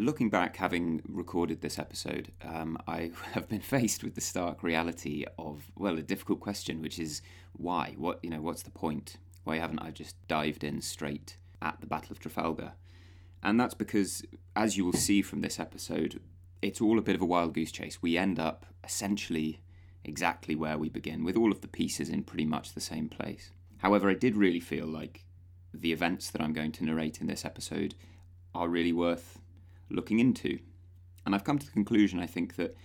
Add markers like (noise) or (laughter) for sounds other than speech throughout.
Looking back, having recorded this episode, um, I (laughs) have been faced with the stark reality of well, a difficult question, which is why? What you know? What's the point? Why haven't I just dived in straight at the Battle of Trafalgar? And that's because, as you will see from this episode, it's all a bit of a wild goose chase. We end up essentially exactly where we begin, with all of the pieces in pretty much the same place. However, I did really feel like the events that I'm going to narrate in this episode are really worth looking into. And I've come to the conclusion, I think, that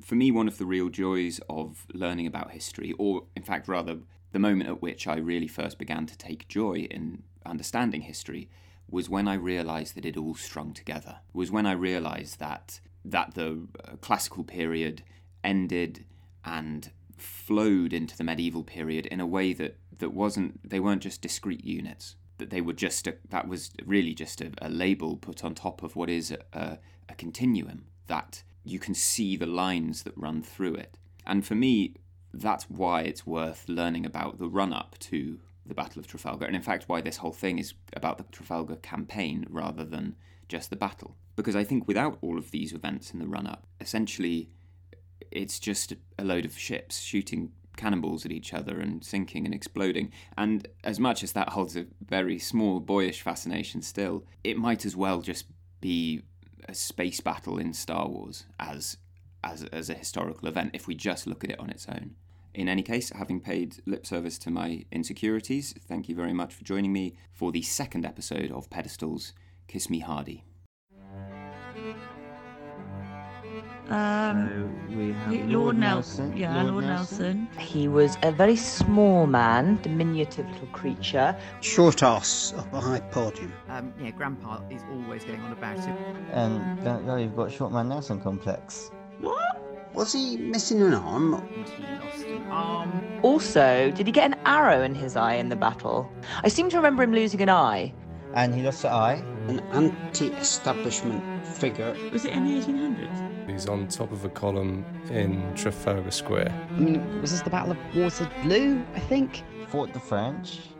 for me, one of the real joys of learning about history, or in fact, rather, the moment at which I really first began to take joy in understanding history, was when I realised that it all strung together. Was when I realised that that the uh, classical period ended and flowed into the medieval period in a way that that wasn't they weren't just discrete units that they were just a, that was really just a, a, label put on top of what is a, a, a continuum that you can see the lines that run through it. And for me, that's why it's worth learning about the run up to the Battle of Trafalgar, and in fact, why this whole thing is about the Trafalgar campaign rather than just the battle. Because I think without all of these events in the run up, essentially it's just a load of ships shooting cannonballs at each other and sinking and exploding. And as much as that holds a very small, boyish fascination still, it might as well just be a space battle in Star Wars as as as a historical event if we just look at it on its own. In any case, having paid lip service to my insecurities, thank you very much for joining me for the second episode of Pedestals Kiss Me Hardy. Um, So we have Lord, Lord, Nelson. Yeah, Lord, Nelson. He was a very small man, diminutive little creature. Short ass up a high podium. Um, yeah, Grandpa is always going on about it. And don't go, you've got short man Nelson complex. What? Was he missing an arm? And he lost an arm. Also, did he get an arrow in his eye in the battle? I seem to remember him losing an eye. And he lost an eye. An anti establishment figure. Was it in the 1800s? He's on top of a column in Trafalgar Square. I mean, was this the Battle of Waterloo, I think? Fought the French, I think.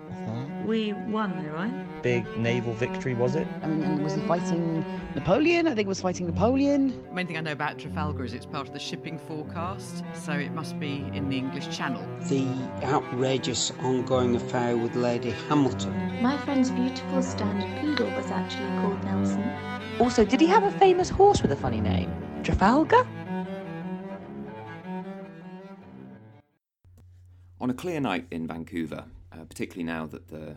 We won there, right? Big naval victory, was it? I mean, and was he fighting Napoleon? I think he was fighting Napoleon. The main thing I know about Trafalgar is it's part of the shipping forecast, so it must be in the English Channel. The outrageous ongoing affair with Lady Hamilton. My friend's beautiful standard poodle was actually called Nelson. Also, did he have a famous horse with a funny name? Trafalgar? On a clear night in Vancouver, uh, particularly now that the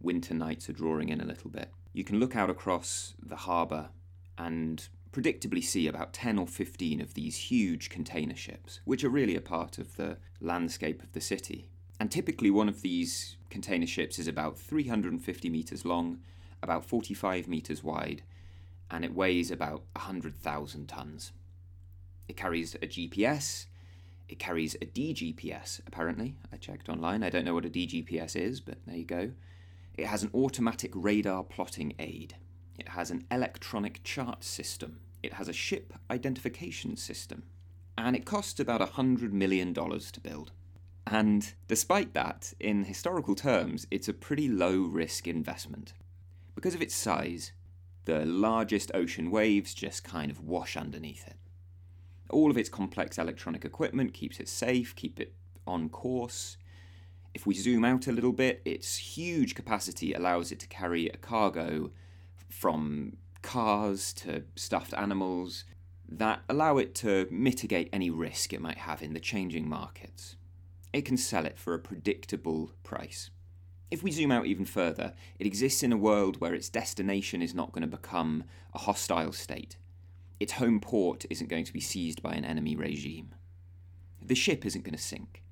winter nights are drawing in a little bit, you can look out across the harbour and predictably see about 10 or 15 of these huge container ships, which are really a part of the landscape of the city. And typically, one of these container ships is about 350 metres long, about 45 metres wide, and it weighs about 100,000 tonnes. It carries a GPS, it carries a DGPS, apparently. I checked online. I don't know what a DGPS is, but there you go. It has an automatic radar plotting aid. It has an electronic chart system. It has a ship identification system. And it costs about $100 million to build. And despite that, in historical terms, it's a pretty low risk investment. Because of its size, the largest ocean waves just kind of wash underneath it. All of its complex electronic equipment keeps it safe, keep it on course. If we zoom out a little bit, its huge capacity allows it to carry a cargo from cars to stuffed animals that allow it to mitigate any risk it might have in the changing markets. It can sell it for a predictable price. If we zoom out even further, it exists in a world where its destination is not going to become a hostile state. Its home port isn't going to be seized by an enemy regime. The ship isn't going to sink.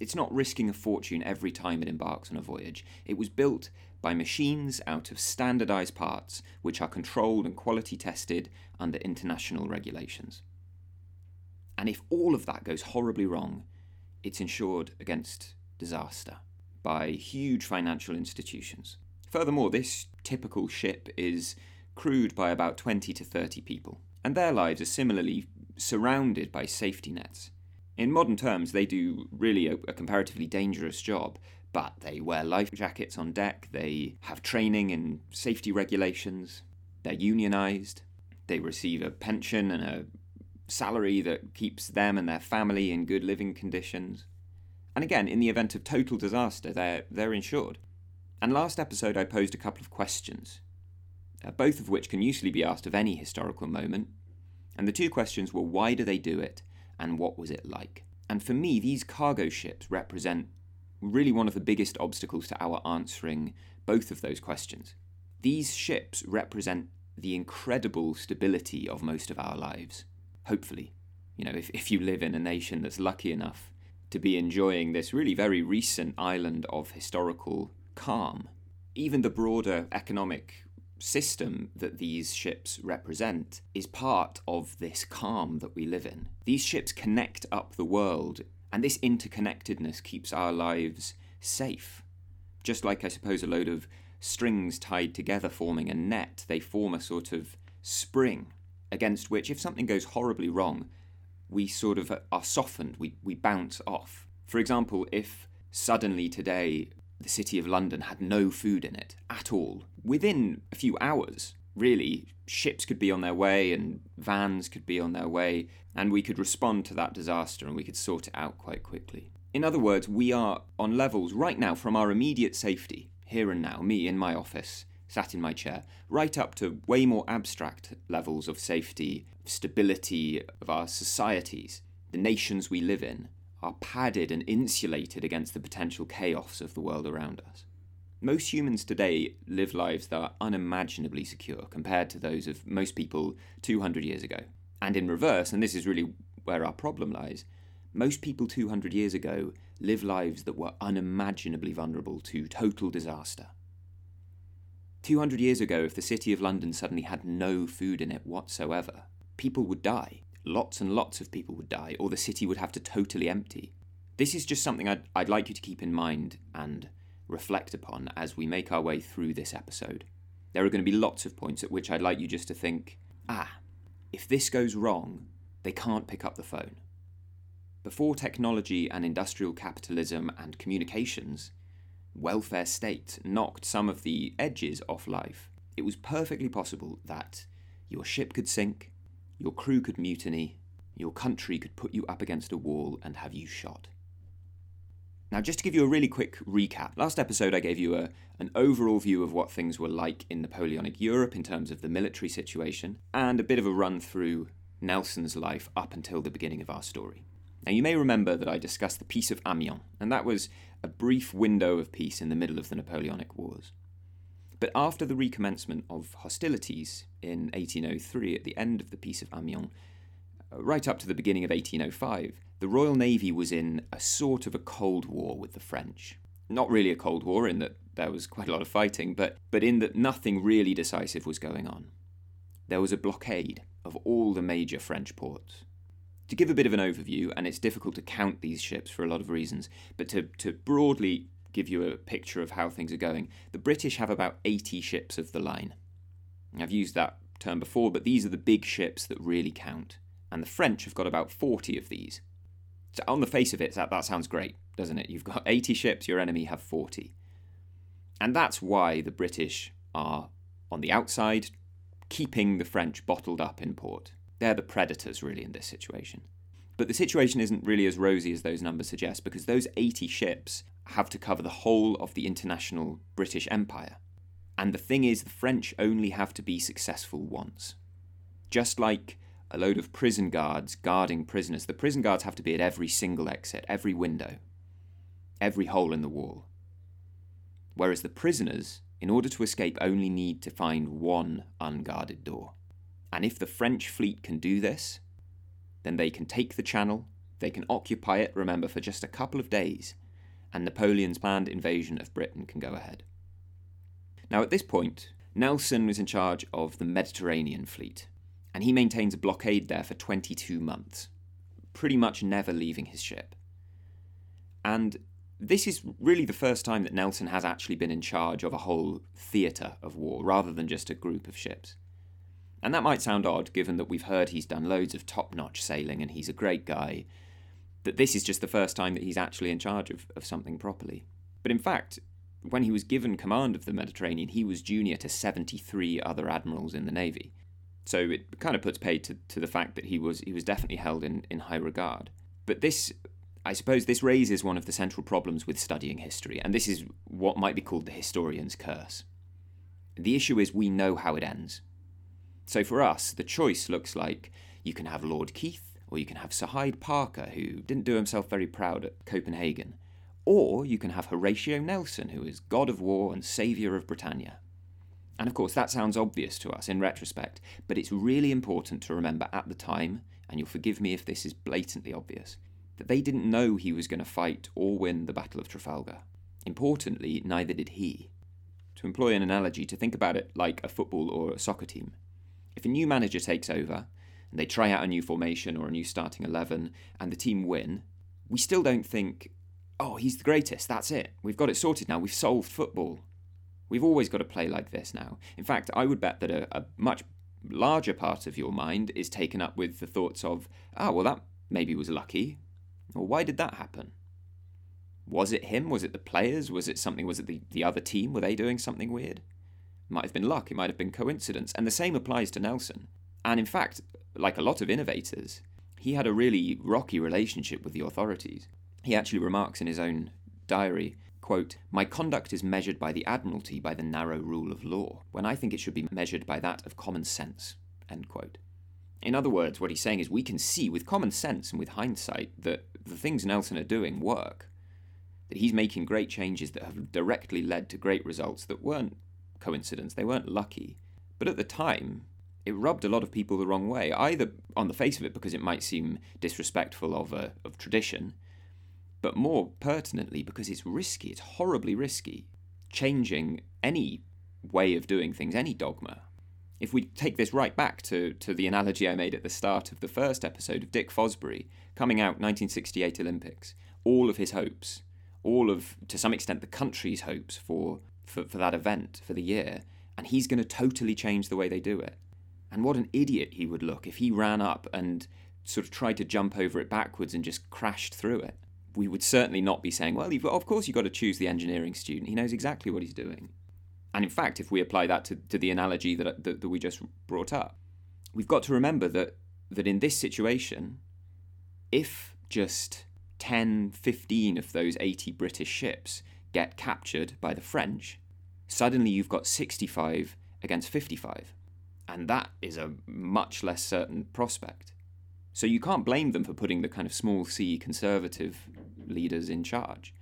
It's not risking a fortune every time it embarks on a voyage. It was built by machines out of standardized parts, which are controlled and quality tested under international regulations. And if all of that goes horribly wrong, it's insured against disaster by huge financial institutions. Furthermore, this typical ship is crewed by about 20 to 30 people, and their lives are similarly surrounded by safety nets. In modern terms, they do really a, a, comparatively dangerous job, but they wear life jackets on deck, they have training in safety regulations, they're unionized, They receive a pension and a salary that keeps them and their family in good living conditions. And again, in the event of total disaster, they're, they're insured. And last episode, I posed a couple of questions, Uh, both of which can usually be asked of any historical moment. And the two questions were why do they do it and what was it like? And for me, these cargo ships represent really one of the biggest obstacles to our answering both of those questions. These ships represent the incredible stability of most of our lives, hopefully. You know, if, if you live in a nation that's lucky enough to be enjoying this really very recent island of historical calm, even the broader economic system that these ships represent is part of this calm that we live in. These ships connect up the world, and this interconnectedness keeps our lives safe. Just like, I suppose, a load of strings tied together forming a net, they form a sort of spring against which, if something goes horribly wrong, we sort of are softened, we, we bounce off. For example, if suddenly today the City of London had no food in it at all, within a few hours, really, ships could be on their way and vans could be on their way, and we could respond to that disaster and we could sort it out quite quickly. In other words, we are on levels right now from our immediate safety, here and now, me in my office, sat in my chair, right up to way more abstract levels of safety, stability of our societies, the nations we live in, are padded and insulated against the potential chaos of the world around us. Most humans today live lives that are unimaginably secure compared to those of most people 200 years ago. And in reverse, and this is really where our problem lies, most people 200 years ago live lives that were unimaginably vulnerable to total disaster. 200 years ago, if the City of London suddenly had no food in it whatsoever, people would die. Lots and lots of people would die, or the city would have to totally empty. This is just something I'd, I'd like you to keep in mind and reflect upon as we make our way through this episode. There are going to be lots of points at which I'd like you just to think, ah, if this goes wrong, they can't pick up the phone. Before technology and industrial capitalism and communications, welfare state knocked some of the edges off life, it was perfectly possible that your ship could sink, your crew could mutiny, your country could put you up against a wall and have you shot. Now, just to give you a really quick recap, last episode I gave you a, an overall view of what things were like in Napoleonic Europe in terms of the military situation, and a bit of a run through Nelson's life up until the beginning of our story. Now, you may remember that I discussed the Peace of Amiens, and that was a brief window of peace in the middle of the Napoleonic Wars. But after the recommencement of hostilities in 1803, at the end of the Peace of Amiens, uh, right up to the beginning of 1805, the Royal Navy was in a sort of a Cold War with the French. Not really a Cold War in that there was quite a lot of fighting, but, but in that nothing really decisive was going on. There was a blockade of all the major French ports. To give a bit of an overview, and it's difficult to count these ships for a lot of reasons, but to, to broadly give you a picture of how things are going, the British have about 80 ships of the line. I've used that term before, but these are the big ships that really count. And the French have got about 40 of these. So on the face of it, that, that sounds great, doesn't it? You've got 80 ships, your enemy have 40. And that's why the British are on the outside, keeping the French bottled up in port. They're the predators, really, in this situation. But the situation isn't really as rosy as those numbers suggest because those 80 ships have to cover the whole of the international British Empire. And the thing is, the French only have to be successful once. Just like a load of prison guards guarding prisoners, the prison guards have to be at every single exit, every window, every hole in the wall. Whereas the prisoners, in order to escape, only need to find one unguarded door. And if the French fleet can do this, then they can take the channel, they can occupy it, remember, for just a couple of days, and Napoleon's planned invasion of Britain can go ahead. Now, at this point, Nelson was in charge of the Mediterranean fleet, and he maintains a blockade there for 22 months, pretty much never leaving his ship. And this is really the first time that Nelson has actually been in charge of a whole theatre of war rather than just a group of ships. And that might sound odd given that we've heard he's done loads of top notch sailing and he's a great guy, that this is just the first time that he's actually in charge of, of something properly. But in fact, when he was given command of the Mediterranean, he was junior to 73 other admirals in the Navy. So it kind of puts paid to, to the fact that he was he was definitely held in, in high regard. But this I suppose this raises one of the central problems with studying history, and this is what might be called the historian's curse. The issue is we know how it ends. So for us, the choice looks like you can have Lord Keith, or you can have Sir Hyde Parker, who didn't do himself very proud at Copenhagen, or you can have Horatio Nelson, who is god of war and saviour of Britannia. And of course, that sounds obvious to us in retrospect, but it's really important to remember at the time, and you'll forgive me if this is blatantly obvious, that they didn't know he was going to fight or win the Battle of Trafalgar. Importantly, neither did he. To employ an analogy, to think about it like a football or a soccer team. If a new manager takes over, and they try out a new formation or a new starting 11, and the team win, we still don't think, oh, he's the greatest, that's it. We've got it sorted now, we've solved football. We've always got to play like this now. In fact, I would bet that a, a much larger part of your mind is taken up with the thoughts of, oh, well, that maybe was lucky. Or why did that happen? Was it him? Was it the players? Was it something? Was it the, the other team? Were they doing something weird? It might have been luck. It might have been coincidence. And the same applies to Nelson. And in fact, like a lot of innovators, he had a really rocky relationship with the authorities. He actually remarks in his own diary quote, My conduct is measured by the Admiralty by the narrow rule of law, when I think it should be measured by that of common sense. End quote. In other words, what he's saying is we can see with common sense and with hindsight that the things Nelson are doing work. That he's making great changes that have directly led to great results that weren't coincidence, they weren't lucky. But at the time, it rubbed a lot of people the wrong way, either on the face of it because it might seem disrespectful of, a, of tradition, but more pertinently because it's risky, it's horribly risky. Changing any way of doing things, any dogma. If we take this right back to, to the analogy I made at the start of the first episode of Dick Fosbury, coming out 1968 Olympics, all of his hopes, all of, to some extent, the country's hopes for, for, for that event, for the year, and he's going to totally change the way they do it. And what an idiot he would look if he ran up and sort of tried to jump over it backwards and just crashed through it. We would certainly not be saying, well, of course you've got to choose the engineering student. He knows exactly what he's doing. And in fact, if we apply that to, to the analogy that, that, that we just brought up, we've got to remember that, that in this situation, if just 10, 15 of those 80 British ships get captured by the French, suddenly you've got 65 against 55. And that is a much less certain prospect. So you can't blame them for putting the kind of small c conservative leaders in charge.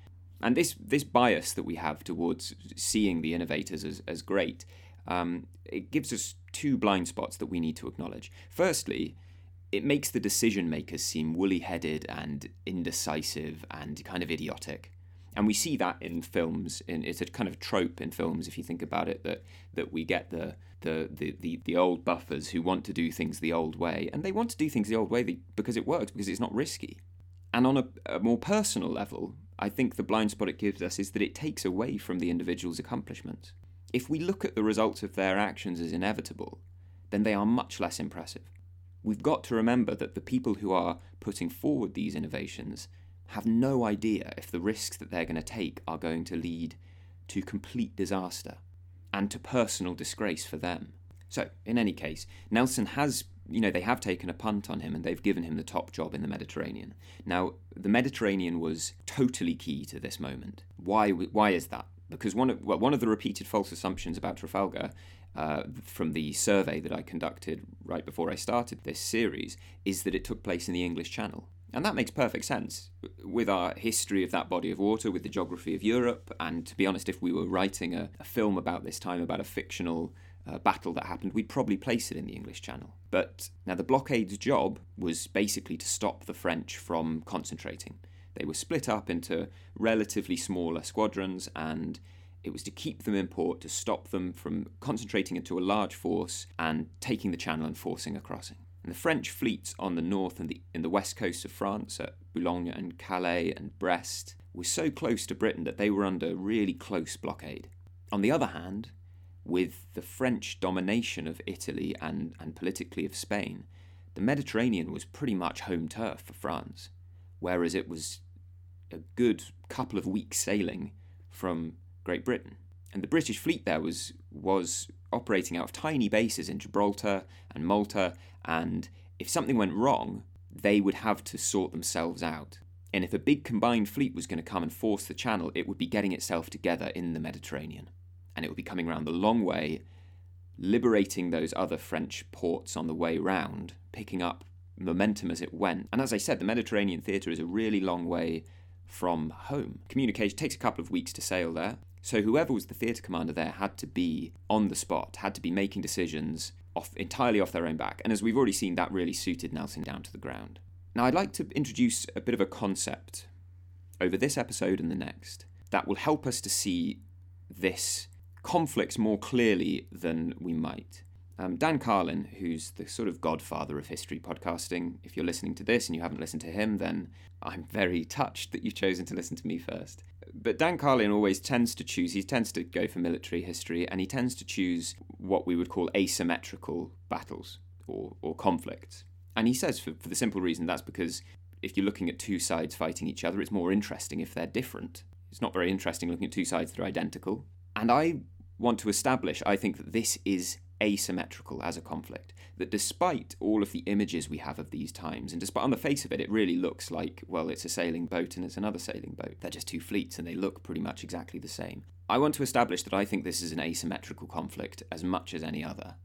And this, this bias that we have towards seeing the innovators as, as great, um, it gives us two blind spots that we need to acknowledge. Firstly, it makes the decision makers seem woolly headed and indecisive and kind of idiotic and we see that in films. It's a kind of trope in films, if you think about it, that that we get the the, the, the, the old buffers who want to do things the old way, and they want to do things the old way because it works, because it's not risky. And on a, a more personal level, I think the blind spot it gives us is that it takes away from the individual's accomplishments. If we look at the results of their actions as inevitable, then they are much less impressive. We've got to remember that the people who are putting forward these innovations have no idea if the risks that they're going to take are going to lead to complete disaster and to personal disgrace for them. So, in any case, Nelson has, you know, they have taken a punt on him and they've given him the top job in the Mediterranean. Now, the Mediterranean was totally key to this moment. Why, why is that? Because one of, well, one of the repeated false assumptions about Trafalgar uh, from the survey that I conducted right before I started this series is that it took place in the English Channel. And that makes perfect sense with our history of that body of water, with the geography of Europe. And to be honest, if we were writing a, a film about this time, about a fictional uh, battle that happened, we'd probably place it in the English Channel. But now the blockade's job was basically to stop the French from concentrating. They were split up into relatively smaller squadrons, and it was to keep them in port, to stop them from concentrating into a large force and taking the channel and forcing a crossing. And the French fleets on the north and the, in the west coast of France, at Boulogne and Calais and Brest, were so close to Britain that they were under really close blockade. On the other hand, with the French domination of Italy and, and politically of Spain, the Mediterranean was pretty much home turf for France, whereas it was a good couple of weeks sailing from Great Britain. And the British fleet there was was operating out of tiny bases in Gibraltar and Malta, and if something went wrong, they would have to sort themselves out. And if a big combined fleet was going to come and force the channel, it would be getting itself together in the Mediterranean. And it would be coming around the long way, liberating those other French ports on the way round, picking up momentum as it went. And as I said, the Mediterranean theatre is a really long way from home. Communication takes a couple of weeks to sail there. So whoever was the theatre commander there had to be on the spot, had to be making decisions off entirely off their own back. And as we've already seen, that really suited Nelson down to the ground. Now I'd like to introduce a bit of a concept over this episode and the next that will help us to see this conflict more clearly than we might. Um, Dan Carlin, who's the sort of godfather of history podcasting, if you're listening to this and you haven't listened to him, then I'm very touched that you've chosen to listen to me first. But Dan Carlin always tends to choose, he tends to go for military history, and he tends to choose what we would call asymmetrical battles or, or conflicts. And he says, for, for the simple reason that's because if you're looking at two sides fighting each other, it's more interesting if they're different. It's not very interesting looking at two sides that are identical. And I want to establish, I think that this is asymmetrical as a conflict. That despite all of the images we have of these times, and despite on the face of it, it really looks like, well, it's a sailing boat and it's another sailing boat. They're just two fleets and they look pretty much exactly the same. I want to establish that I think this is an asymmetrical conflict as much as any other.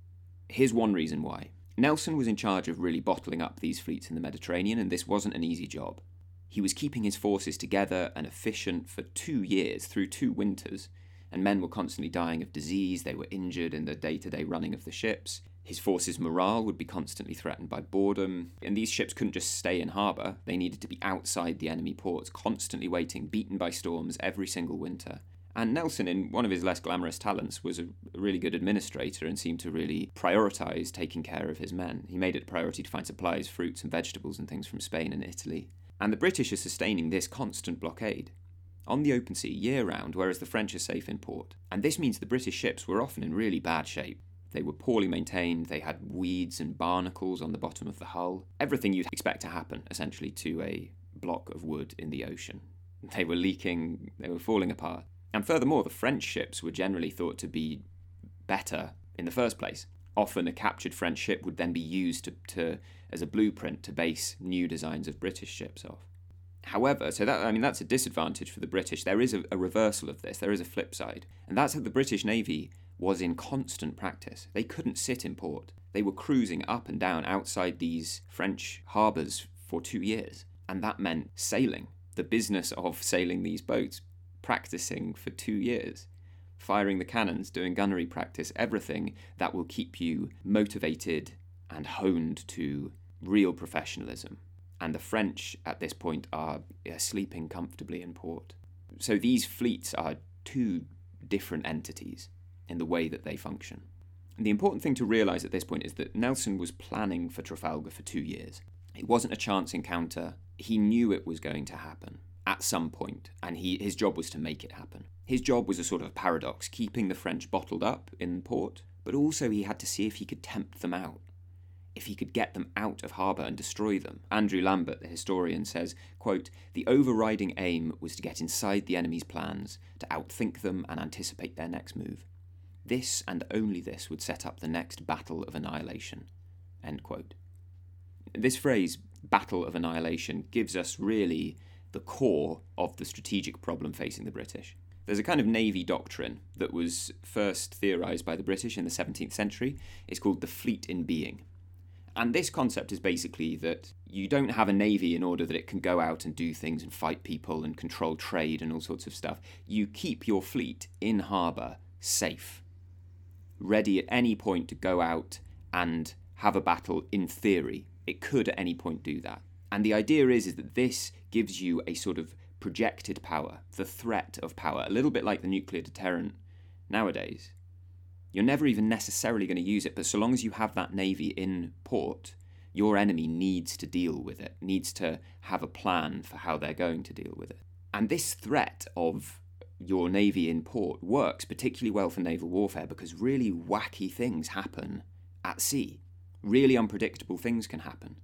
Here's one reason why. Nelson was in charge of really bottling up these fleets in the Mediterranean, and this wasn't an easy job. He was keeping his forces together and efficient for two years through two winters, and men were constantly dying of disease, they were injured in the day to day running of the ships. His forces' morale would be constantly threatened by boredom, and these ships couldn't just stay in harbour, they needed to be outside the enemy ports, constantly waiting, beaten by storms every single winter. And Nelson, in one of his less glamorous talents, was a really good administrator and seemed to really prioritise taking care of his men. He made it a priority to find supplies, fruits and vegetables and things from Spain and Italy. And the British are sustaining this constant blockade on the open sea year round, whereas the French are safe in port. And this means the British ships were often in really bad shape. They were poorly maintained, they had weeds and barnacles on the bottom of the hull. Everything you'd expect to happen, essentially, to a block of wood in the ocean. (laughs) They were leaking, they were falling apart. And furthermore, the French ships were generally thought to be better in the first place. Often a captured French ship would then be used to, to as a blueprint to base new designs of British ships off. However, so that I mean that's a disadvantage for the British. There is a, a, reversal of this. There is a flip side, and that's that the British Navy was in constant practice. They couldn't sit in port. They were cruising up and down outside these French harbours for two years, and that meant sailing. The business of sailing these boats, practicing for two years, firing the cannons, doing gunnery practice, everything that will keep you motivated and honed to real professionalism and the French at this point are sleeping comfortably in port. So these fleets are two different entities in the way that they function. And the important thing to realise at this point is that Nelson was planning for Trafalgar for two years. It wasn't a chance encounter. He knew it was going to happen at some point, and he, his job was to make it happen. His job was a sort of paradox, keeping the French bottled up in port, but also he had to see if he could tempt them out if he could get them out of harbour and destroy them. Andrew Lambert, the historian, says, quote, The overriding aim was to get inside the enemy's plans, to outthink them and anticipate their next move. This and only this would set up the next battle of annihilation. End quote. This phrase, battle of annihilation, gives us really the core of the strategic problem facing the British. There's a kind of navy doctrine that was first theorised by the British in the 17th century. It's called the fleet in being. And this concept is basically that you don't have a navy in order that it can go out and do things and fight people and control trade and all sorts of stuff. You keep your fleet in harbour safe, ready at any point to go out and have a battle in theory. It could at any point do that. And the idea is, is that this gives you a sort of projected power, the threat of power, a little bit like the nuclear deterrent nowadays. You're never even necessarily going to use it, but so long as you have that navy in port, your enemy needs to deal with it, needs to have a plan for how they're going to deal with it. And this threat of your navy in port works particularly well for naval warfare because really wacky things happen at sea. Really unpredictable things can happen.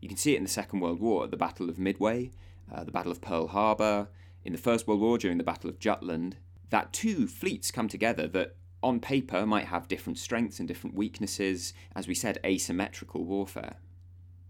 You can see it in the Second World War at the Battle of Midway, uh, the Battle of Pearl Harbor, in the First World War during the Battle of Jutland, that two fleets come together that on paper might have different strengths and different weaknesses. As we said, asymmetrical warfare.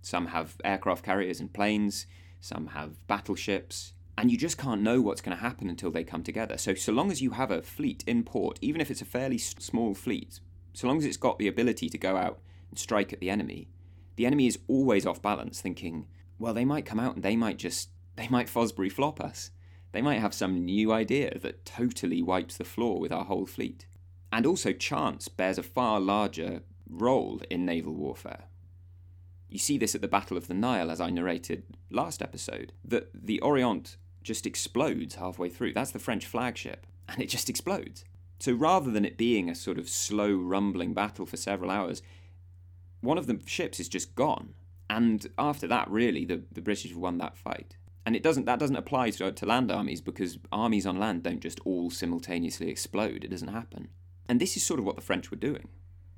Some have aircraft carriers and planes, some have battleships, and you just can't know what's going to happen until they come together. So, so long as you have a fleet in port, even if it's a fairly small fleet, so long as it's got the ability to go out and strike at the enemy, the enemy is always off balance, thinking, well, they might come out and they might just, they might Fosbury flop us. They might have some new idea that totally wipes the floor with our whole fleet. And also, chance bears a far larger role in naval warfare. You see this at the Battle of the Nile, as I narrated last episode, that the Orient just explodes halfway through. That's the French flagship, and it just explodes. So rather than it being a sort of slow, rumbling battle for several hours, one of the ships is just gone. And after that, really, the, the British have won that fight. And it doesn't that doesn't apply to, to land armies because armies on land don't just all simultaneously explode. It doesn't happen. And this is sort of what the French were doing.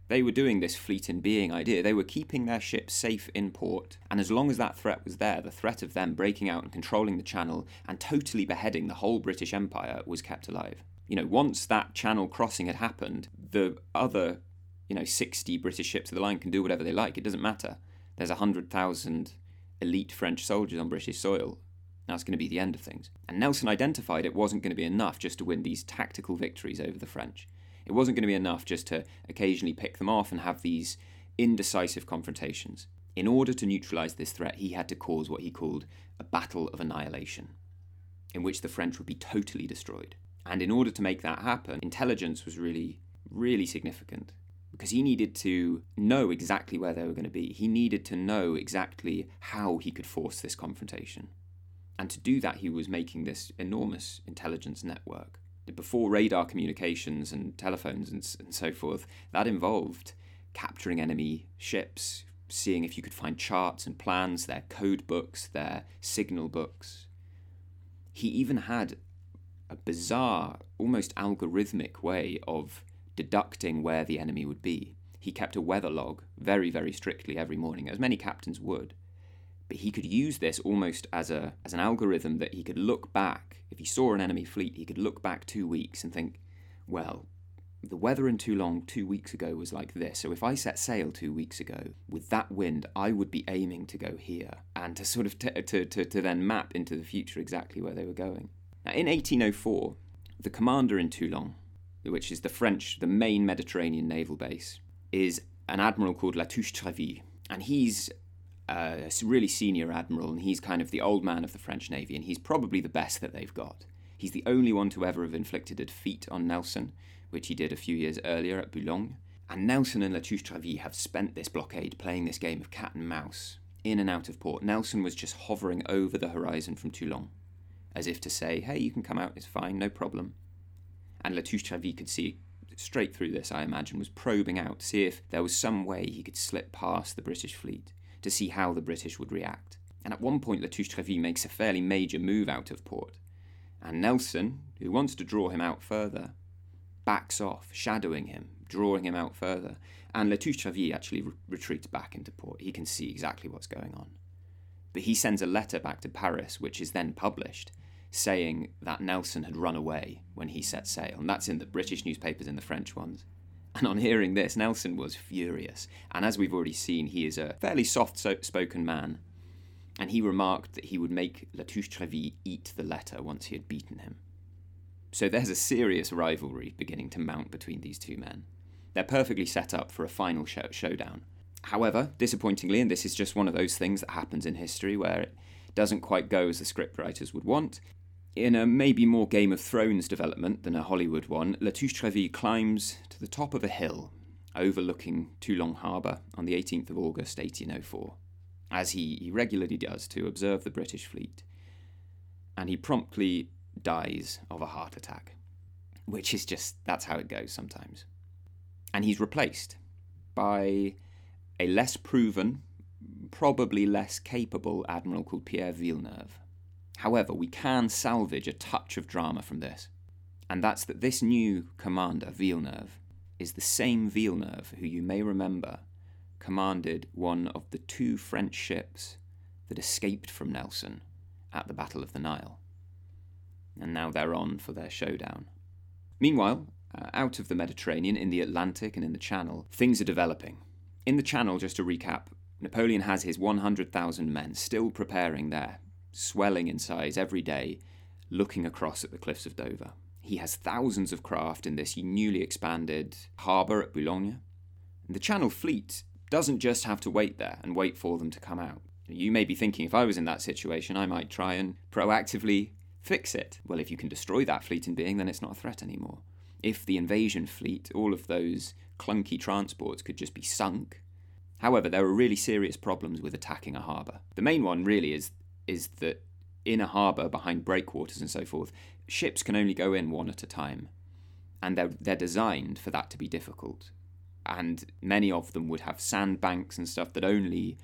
They were doing this fleet in being idea. They were keeping their ships safe in port, and as long as that threat was there, the threat of them breaking out and controlling the channel and totally beheading the whole British Empire was kept alive. You know, once that channel crossing had happened, the other, you know, 60 British ships of the line can do whatever they like. It doesn't matter. There's 100,000 elite French soldiers on British soil. That's going to be the end of things. And Nelson identified it wasn't going to be enough just to win these tactical victories over the French. It wasn't going to be enough just to occasionally pick them off and have these indecisive confrontations. In order to neutralize this threat, he had to cause what he called a battle of annihilation, in which the French would be totally destroyed. And in order to make that happen, intelligence was really, really significant because he needed to know exactly where they were going to be. He needed to know exactly how he could force this confrontation. And to do that, he was making this enormous intelligence network before radar communications and telephones and, and so forth, that involved capturing enemy ships, seeing if you could find charts and plans, their code books, their signal books. He even had a bizarre, almost algorithmic way of deducting where the enemy would be. He kept a weather log very, very strictly every morning, as many captains would. But he could use this almost as a as an algorithm that he could look back. If he saw an enemy fleet, he could look back two weeks and think, well, the weather in Toulon two weeks ago was like this. So if I set sail two weeks ago with that wind, I would be aiming to go here, and to sort of t- to, to to then map into the future exactly where they were going. Now, in 1804, the commander in Toulon, which is the French, the main Mediterranean naval base, is an admiral called Latouche-Tréville, and he's Uh, a really senior admiral, and he's kind of the old man of the French Navy, and he's probably the best that they've got. He's the only one to ever have inflicted a defeat on Nelson, which he did a few years earlier at Boulogne. And Nelson and Latouche-Tréville have spent this blockade playing this game of cat and mouse, in and out of port. Nelson was just hovering over the horizon from Toulon, as if to say, hey, you can come out, it's fine, no problem. And Latouche-Tréville could see straight through this, I imagine, was probing out to see if there was some way he could slip past the British fleet to see how the British would react. And at one point, Latouche-Tréville makes a fairly major move out of port. And Nelson, who wants to draw him out further, backs off, shadowing him, drawing him out further. And Latouche-Tréville actually re- retreats back into port. He can see exactly what's going on. But he sends a letter back to Paris, which is then published, saying that Nelson had run away when he set sail. And that's in the British newspapers and the French ones. And on hearing this, Nelson was furious. And as we've already seen, he is a fairly soft spoken man. And he remarked that he would make Latouche-Tréville eat the letter once he had beaten him. So there's a serious rivalry beginning to mount between these two men. They're perfectly set up for a final show- showdown. However, disappointingly, and this is just one of those things that happens in history where it doesn't quite go as the scriptwriters would want, in a maybe more Game of Thrones development than a Hollywood one, Latouche-Tréville climbs to the top of a hill overlooking Toulon Harbour on the 18th of August 1804, as he regularly does to observe the British fleet. And he promptly dies of a heart attack, which is just, that's how it goes sometimes. And he's replaced by a less proven, probably less capable admiral called Pierre Villeneuve. However, we can salvage a touch of drama from this, and that's that this new commander, Villeneuve, is the same Villeneuve who you may remember commanded one of the two French ships that escaped from Nelson at the Battle of the Nile. And now they're on for their showdown. Meanwhile, Uh, out of the Mediterranean, in the Atlantic, and in the Channel, things are developing. In the Channel, just to recap, Napoleon has his 100,000 men still preparing there, swelling in size every day, looking across at the cliffs of Dover. He has thousands of craft in this newly expanded harbour at Boulogne. The Channel fleet doesn't just have to wait there and wait for them to come out. You may be thinking, if I was in that situation, I might try and proactively fix it. Well, if you can destroy that fleet in being, then it's not a threat anymore. If the invasion fleet, all of those clunky transports, could just be sunk. However, there are really serious problems with attacking a harbour. The main one really is is that in a harbour behind breakwaters and so forth, ships can only go in one at a time. And they're, they're designed for that to be difficult. And many of them would have sandbanks and stuff that only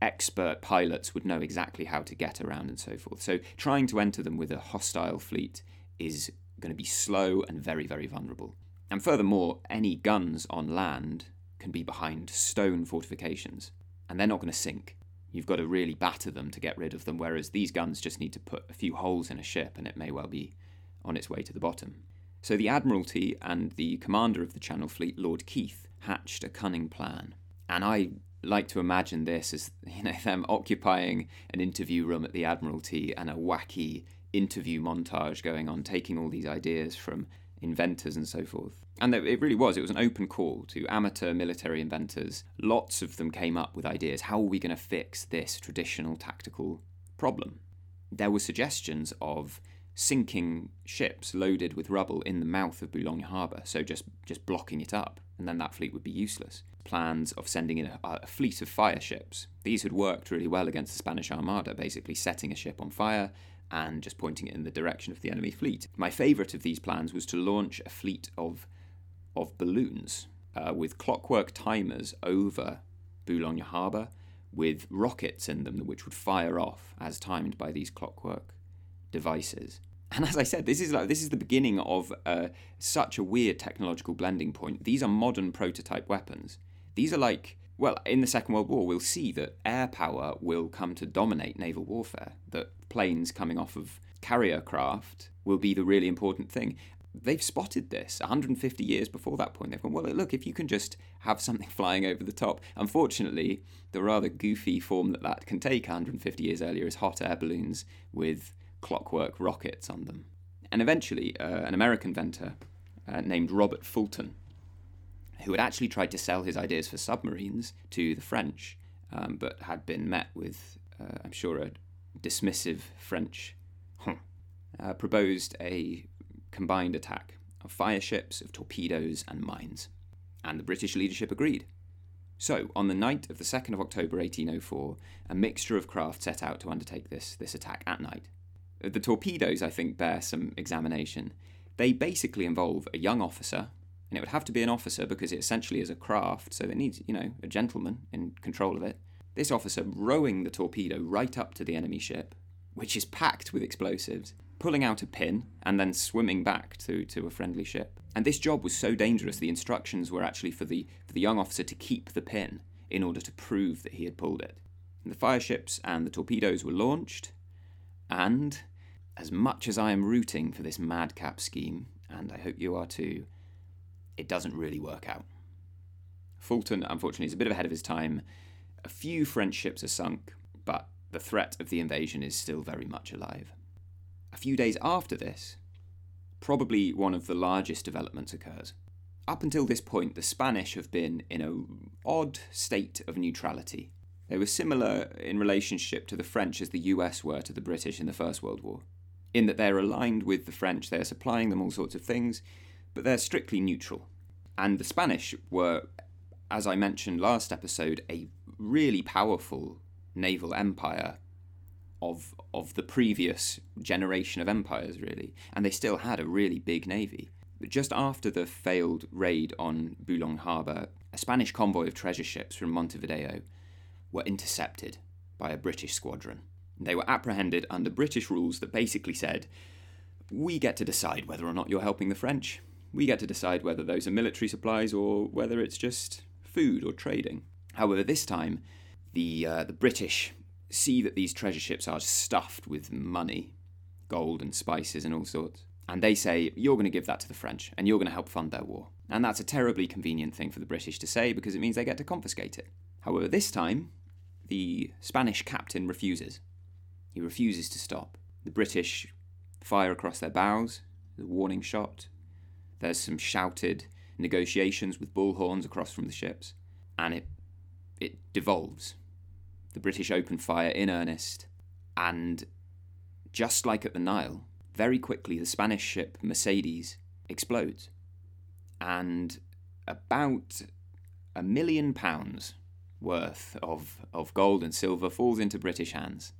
expert pilots would know exactly how to get around and so forth. So trying to enter them with a hostile fleet is going to be slow and very, very vulnerable. And furthermore, any guns on land can be behind stone fortifications, and they're not going to sink. You've got to really batter them to get rid of them, whereas these guns just need to put a few holes in a ship and it may well be on its way to the bottom. So the Admiralty and the commander of the Channel Fleet, Lord Keith, hatched a cunning plan. And I like to imagine this as (laughs) you know them occupying an interview room at the Admiralty and a wacky interview montage going on, taking all these ideas from inventors and so forth. And it really was. It was an open call to amateur military inventors. Lots of them came up with ideas. How are we going to fix this traditional tactical problem? There were suggestions of sinking ships loaded with rubble in the mouth of Boulogne harbour, so just, just blocking it up, and then that fleet would be useless. Plans of sending in a, a fleet of fire ships. These had worked really well against the Spanish Armada, basically setting a ship on fire and just pointing it in the direction of the enemy fleet. My favourite of these plans was to launch a fleet of, of balloons uh, with clockwork timers over Boulogne harbour with rockets in them which would fire off as timed by these clockwork devices. And as I said, this is like this is the beginning of uh, such a weird technological blending point. These are modern prototype weapons. These are like well, in the Second World War, we'll see that air power will come to dominate naval warfare. That planes coming off of carrier craft will be the really important thing. They've spotted this 150 years before that point. They've gone, well, look, if you can just have something (laughs) flying over the top. Unfortunately, the rather goofy form that that can take 150 years earlier is hot air balloons with clockwork rockets on them. And eventually, uh, an American inventor uh, named Robert Fulton, who had actually tried to sell his ideas for submarines to the French, um, but had been met with, uh, I'm sure, a dismissive French, uh, proposed a combined attack of fire ships, of torpedoes, and mines. And the British leadership agreed. So, on the night of the 2nd of October 1804, a mixture of craft set out to undertake this, this attack at night. The torpedoes, I think, bear some examination. They basically involve a young officer, and it would have to be an officer because it essentially is a craft, so it needs, you know, a gentleman in control of it. This officer rowing the torpedo right up to the enemy ship, which is packed with explosives, pulling out a pin, and then swimming back to, to a friendly ship. And this job was so dangerous, the instructions were actually for the, for the young officer to keep the pin in order to prove that he had pulled it. And the fire ships and the torpedoes were launched, and as much as I am rooting for this madcap scheme, and I hope you are too, it doesn't really work out. Fulton, unfortunately, is a bit ahead of his time. A few French ships are sunk, but the threat of the invasion is still very much alive. A few days after this, probably one of the largest developments occurs. Up until this point, the Spanish have been in an odd state of neutrality. They were similar in relationship to the French as the US were to the British in the First World War in that they're aligned with the French, they're supplying them all sorts of things, but they're strictly neutral. And the Spanish were, as I mentioned last episode, a really powerful naval empire of of the previous generation of empires, really, and they still had a really big navy. But just after the failed raid on Boulogne harbour, a Spanish convoy of treasure ships from Montevideo were intercepted by a British squadron. They were apprehended under British rules that basically said, we get to decide whether or not you're helping the French. We get to decide whether those are military supplies or whether it's just food or trading. However, this time, the, uh, the British see that these treasure ships are stuffed with money, gold and spices and all sorts. And they say, you're going to give that to the French and you're going to help fund their war. And that's a terribly convenient thing for the British to say because it means they get to confiscate it. However, this time, the Spanish captain refuses. He refuses to stop. The British fire across their bows, the warning shot. There's some shouted negotiations with bullhorns across from the ships, and it it devolves. The British open fire in earnest, and just like at the Nile, very quickly the Spanish ship Mercedes explodes, and about a million pounds worth of, of gold and silver falls into British hands.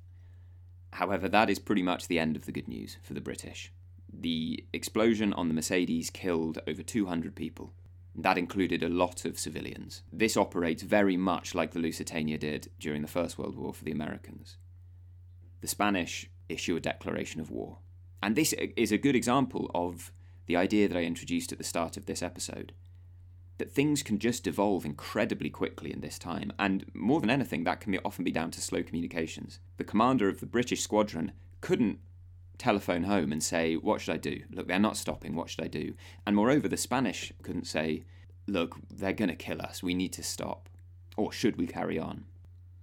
However, that is pretty much the end of the good news for the British. The explosion on the Mercedes killed over 200 people. That included a lot of civilians. This operates very much like the Lusitania did during the First World War for the Americans. The Spanish issue a declaration of war. And this is a good example of the idea that I introduced at the start of this episode that things can just devolve incredibly quickly in this time, and more than anything, that can be, often be down to slow communications. The commander of the British squadron couldn't telephone home and say, What should I do? Look, they're not stopping, what should I do? And moreover, the Spanish couldn't say, Look, they're going to kill us, we need to stop. Or should we carry on?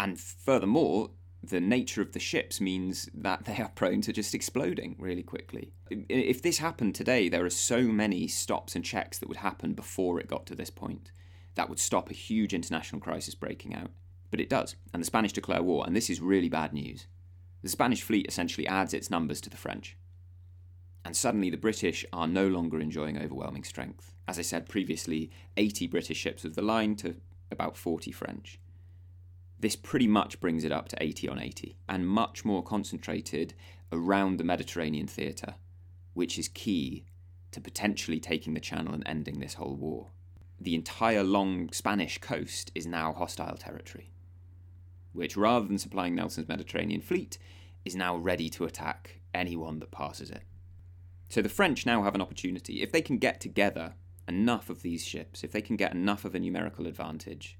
And furthermore, the nature of the ships means that (laughs) they are prone to just exploding really quickly. If this happened today, there are so many stops and checks that would happen before it got to this point that would stop a huge international crisis breaking out. But it does, and the Spanish declare war, and this is really bad news. The Spanish fleet essentially adds its numbers to the French. And suddenly the British are no longer enjoying overwhelming strength. As I said previously, 80 British ships of the line to about 40 French. This pretty much brings it up to 80 on 80, and much more concentrated around the Mediterranean theatre, which is key to potentially taking the channel and ending this whole war. The entire long Spanish coast is now hostile territory, which, rather than supplying Nelson's Mediterranean fleet, is now ready to attack anyone that passes it. So the French now have an opportunity. If they can get together enough of these ships, if they can get enough of a numerical advantage,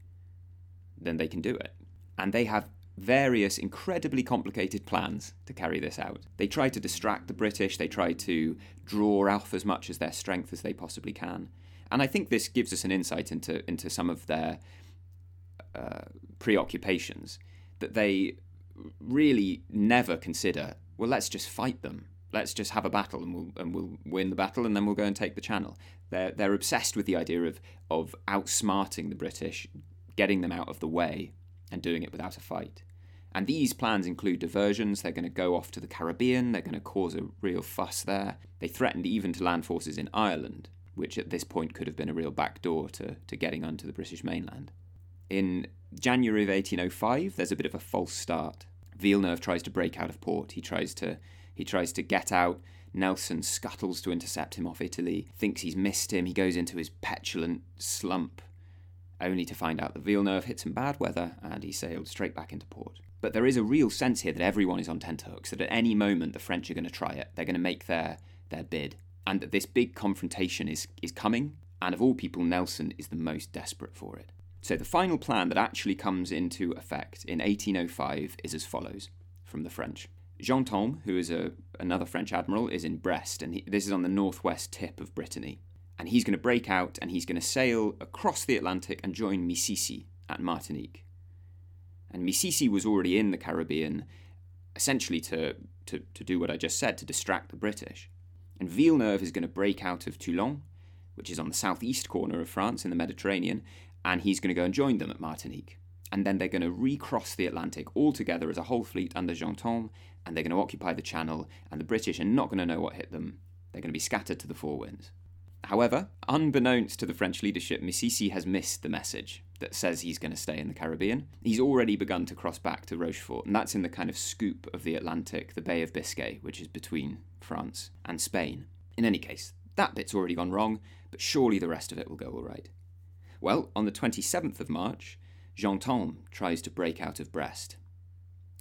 then they can do it and they have various incredibly complicated plans to carry this out. They try to distract the British, they try to draw off as much as their strength as they possibly can. And I think this gives us an insight into, into some of their uh, preoccupations that they really never consider, well, let's just fight them. Let's just have a battle and we'll, and we'll win the battle and then we'll go and take the channel. They're, they're obsessed with the idea of, of outsmarting the British, getting them out of the way and doing it without a fight. And these plans include diversions. They're going to go off to the Caribbean. They're going to cause a real fuss there. They threatened even to land forces in Ireland, which at this point could have been a real backdoor to, to getting onto the British mainland. In January of 1805, there's a bit of a false start. Villeneuve tries to break out of port. He tries to he tries to get out. Nelson scuttles to intercept him off Italy, thinks he's missed him. He goes into his petulant slump only to find out that Villeneuve hit some bad weather and he sailed straight back into port. But there is a real sense here that everyone is on tenterhooks, that at any moment the French are going to try it, they're going to make their, their bid, and that this big confrontation is, is coming, and of all people, Nelson is the most desperate for it. So the final plan that actually comes into effect in 1805 is as follows from the French. Jean Ganteaume, who is a, another French admiral, is in Brest, and he, this is on the northwest tip of Brittany and he's going to break out and he's going to sail across the Atlantic and join Missiessy at Martinique. And Missiessy was already in the Caribbean, essentially to, to, to do what I just said, to distract the British. And Villeneuve is going to break out of Toulon, which is on the southeast corner of France in the Mediterranean, and he's going to go and join them at Martinique. And then they're going to recross the Atlantic all together as a whole fleet under Ganteaume, and they're going to occupy the Channel, and the British are not going to know what hit them. They're going to be scattered to the four winds. However, unbeknownst to the French leadership, Missiessy has missed the message that says he's going to stay in the Caribbean. He's already begun to cross back to Rochefort, and that's in the kind of scoop of the Atlantic, the Bay of Biscay, which is between France and Spain. In any case, that bit's already gone wrong, but surely the rest of it will go all right. Well, on the 27th of March, Ganteaume tries to break out of Brest,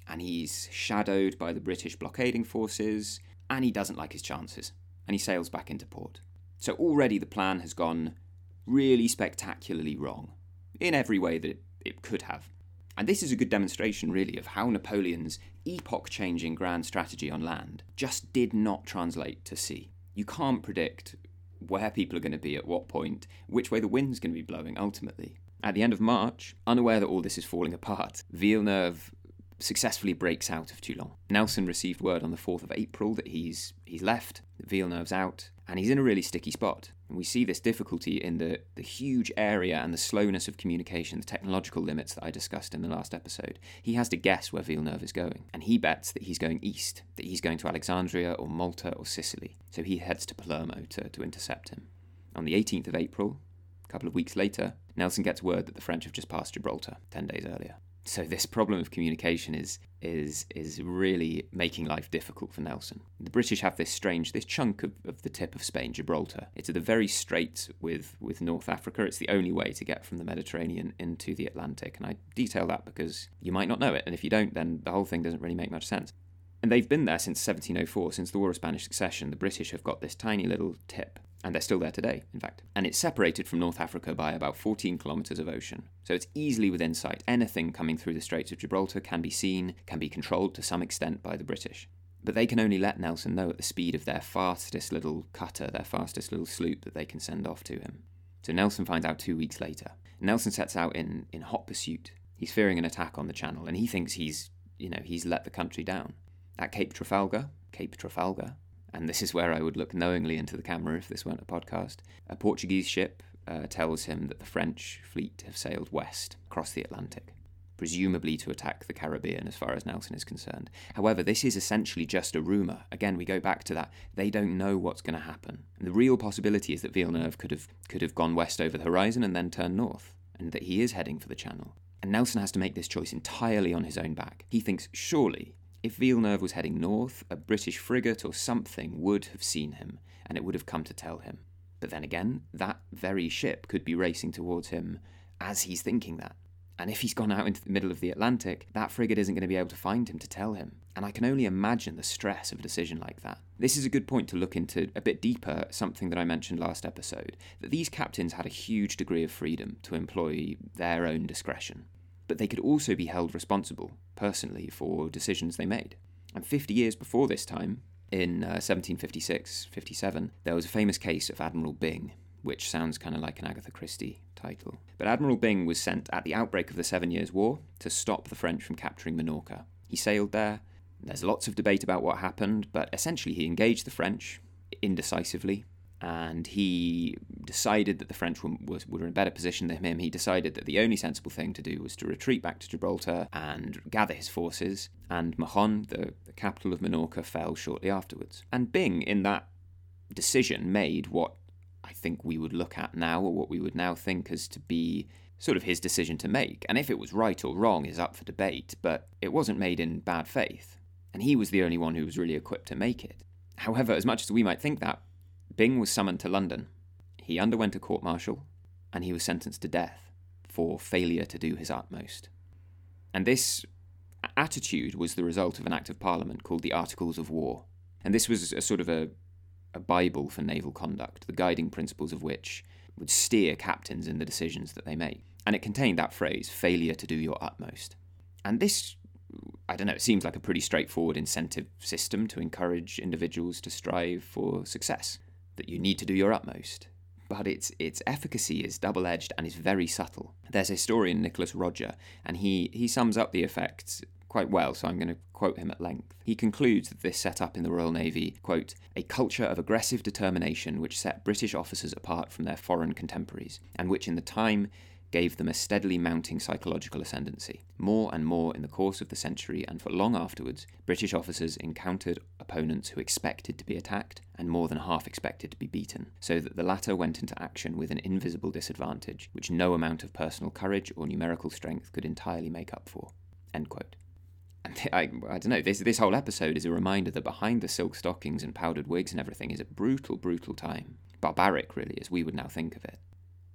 and he's shadowed by the British blockading forces, and he doesn't like his chances, and he sails back into port. So already the plan has gone really spectacularly wrong in every way that it, it could have. And this is a good demonstration, really, of how Napoleon's epoch changing grand strategy on land just did not translate to sea. You can't predict where people are going to be at what point, which way the wind's going to be blowing ultimately. At the end of March, unaware that all this is falling apart, Villeneuve successfully breaks out of Toulon. Nelson received word on the 4th of April that he's he's left, Villeneuve's out, and he's in a really sticky spot. And we see this difficulty in the, the huge area and the slowness of communication, the technological limits that I discussed in the last episode. He has to guess where Villeneuve is going, and he bets that he's going east, that he's going to Alexandria or Malta or Sicily. So he heads to Palermo to, to intercept him. On the 18th of April, a couple of weeks later, Nelson gets word that the French have just passed Gibraltar 10 days earlier. So this problem of communication is is is really making life difficult for Nelson. The British have this strange this chunk of, of the tip of Spain, Gibraltar. It's at the very strait with with North Africa. It's the only way to get from the Mediterranean into the Atlantic. And I detail that because you might not know it, and if you don't, then the whole thing doesn't really make much sense. And they've been there since 1704, since the War of Spanish Succession. The British have got this tiny little tip and they're still there today, in fact. And it's separated from North Africa by about 14 kilometres of ocean. So it's easily within sight. Anything coming through the Straits of Gibraltar can be seen, can be controlled to some extent by the British. But they can only let Nelson know at the speed of their fastest little cutter, their fastest little sloop that they can send off to him. So Nelson finds out two weeks later. Nelson sets out in, in hot pursuit. He's fearing an attack on the channel, and he thinks he's, you know, he's let the country down. At Cape Trafalgar, Cape Trafalgar, and this is where I would look knowingly into the camera if this weren't a podcast. A Portuguese ship uh, tells him that the French fleet have sailed west across the Atlantic, presumably to attack the Caribbean as far as Nelson is concerned. However, this is essentially just a rumour. Again, we go back to that. They don't know what's going to happen. And the real possibility is that Villeneuve could have, could have gone west over the horizon and then turned north, and that he is heading for the Channel. And Nelson has to make this choice entirely on his own back. He thinks, surely, if Villeneuve was heading north, a British frigate or something would have seen him, and it would have come to tell him. But then again, that very ship could be racing towards him as he's thinking that. And if he's gone out into the middle of the Atlantic, that frigate isn't going to be able to find him to tell him. And I can only imagine the stress of a decision like that. This is a good point to look into a bit deeper, something that I mentioned last episode that these captains had a huge degree of freedom to employ their own discretion but they could also be held responsible, personally, for decisions they made. And 50 years before this time, in uh, 1756 57, there was a famous case of Admiral Byng, which sounds kind of like an Agatha Christie title. But Admiral Byng was sent at the outbreak of the Seven Years' War to stop the French from capturing Minorca. He sailed there. There's lots of debate about what happened, but essentially he engaged the French indecisively and he decided that the French were, were in a better position than him. He decided that the only sensible thing to do was to retreat back to Gibraltar and gather his forces, and Mahon, the, the capital of Minorca, fell shortly afterwards. And Byng, in that decision, made what I think we would look at now, or what we would now think as to be sort of his decision to make. And if it was right or wrong is up for debate, but it wasn't made in bad faith. And he was the only one who was really equipped to make it. However, as much as we might think that, Byng was summoned to London. He underwent a court martial, and he was sentenced to death for failure to do his utmost. And this attitude was the result of an act of parliament called the Articles of War. And this was a sort of a, a Bible for naval conduct, the guiding principles of which would steer captains in the decisions that they make. And it contained that phrase, failure to do your utmost. And this, I don't know, it seems like a pretty straightforward incentive system to encourage individuals to strive for success that you need to do your utmost. But its its efficacy is double edged and is very subtle. There's historian, Nicholas Rodger, and he, he sums up the effects quite well, so I'm going to quote him at length. He concludes that this set up in the Royal Navy, quote, a culture of aggressive determination which set British officers apart from their foreign contemporaries, and which in the time gave them a steadily mounting psychological ascendancy. More and more in the course of the century and for long afterwards, British officers encountered opponents who expected to be attacked and more than half expected to be beaten, so that the latter went into action with an invisible disadvantage which no amount of personal courage or numerical strength could entirely make up for. End quote. And (laughs) I, I don't know, this, this whole episode is a reminder that behind the silk stockings and powdered wigs and everything is a brutal, brutal time. Barbaric, really, as we would now think of it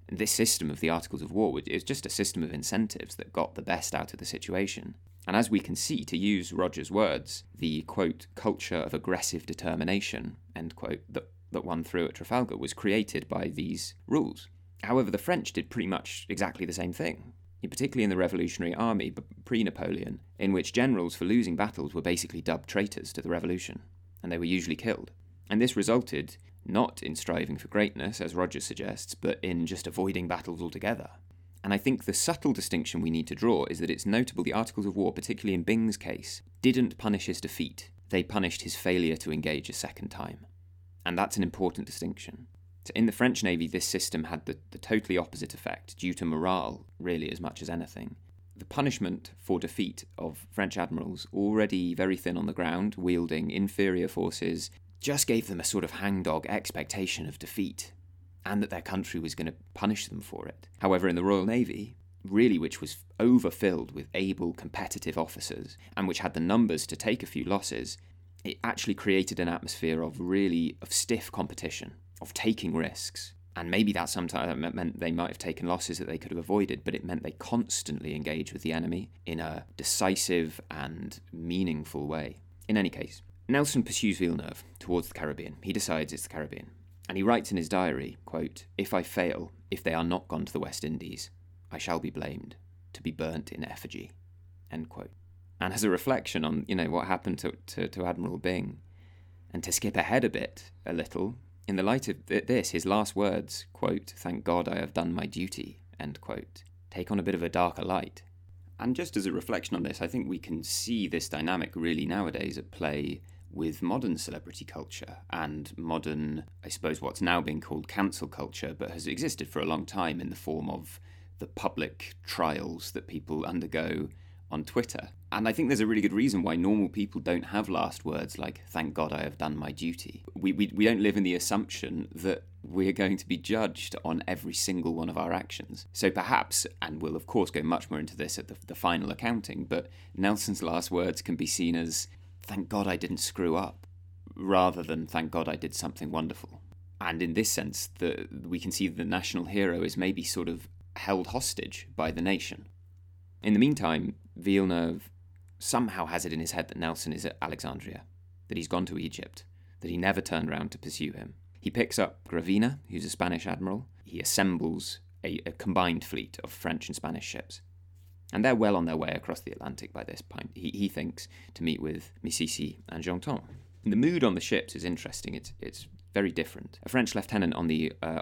this system of the Articles of War is just a system of incentives that got the best out of the situation. And as we can see, to use Rodger's words, the quote, culture of aggressive determination, end quote, that, that won through at Trafalgar was created by these rules. However, the French did pretty much exactly the same thing, particularly in the Revolutionary Army pre Napoleon, in which generals for losing battles were basically dubbed traitors to the revolution, and they were usually killed. And this resulted not in striving for greatness, as Rogers suggests, but in just avoiding battles altogether. And I think the subtle distinction we need to draw is that it's notable the Articles of War, particularly in Byng's case, didn't punish his defeat, they punished his failure to engage a second time. And that's an important distinction. So in the French Navy, this system had the, the totally opposite effect, due to morale, really, as much as anything. The punishment for defeat of French admirals, already very thin on the ground, wielding inferior forces, just gave them a sort of hangdog expectation of defeat, and that their country was going to punish them for it. However, in the Royal Navy, really which was overfilled with able, competitive officers, and which had the numbers to take a few losses, it actually created an atmosphere of really of stiff competition, of taking risks. And maybe that sometimes meant they might have taken losses that they could have avoided, but it meant they constantly engaged with the enemy in a decisive and meaningful way. In any case, Nelson pursues Villeneuve towards the Caribbean. He decides it's the Caribbean. And he writes in his diary, quote, If I fail, if they are not gone to the West Indies, I shall be blamed, to be burnt in effigy. End quote. And as a reflection on, you know, what happened to, to, to Admiral Byng, and to skip ahead a bit, a little, in the light of this, his last words, quote, Thank God I have done my duty, end quote, take on a bit of a darker light. And just as a reflection on this, I think we can see this dynamic really nowadays at play with modern celebrity culture and modern, I suppose, what's now being called cancel culture, but has existed for a long time in the form of the public trials that people undergo on Twitter. And I think there's a really good reason why normal people don't have last words like, thank God I have done my duty. We, we, we don't live in the assumption that we're going to be judged on every single one of our actions. So perhaps, and we'll of course go much more into this at the, the final accounting, but Nelson's last words can be seen as, thank God I didn't screw up, rather than thank God I did something wonderful. And in this sense, the, we can see that the national hero is maybe sort of held hostage by the nation. In the meantime, Villeneuve somehow has it in his head that Nelson is at Alexandria, that he's gone to Egypt, that he never turned round to pursue him. He picks up Gravina, who's a Spanish admiral. He assembles a, a, combined fleet of French and Spanish ships. And they're well on their way across the Atlantic by this point, he, he thinks, to meet with Missiessy and Ganteaume. And the mood on the ships is interesting. It's, it's very different. A French lieutenant on the uh,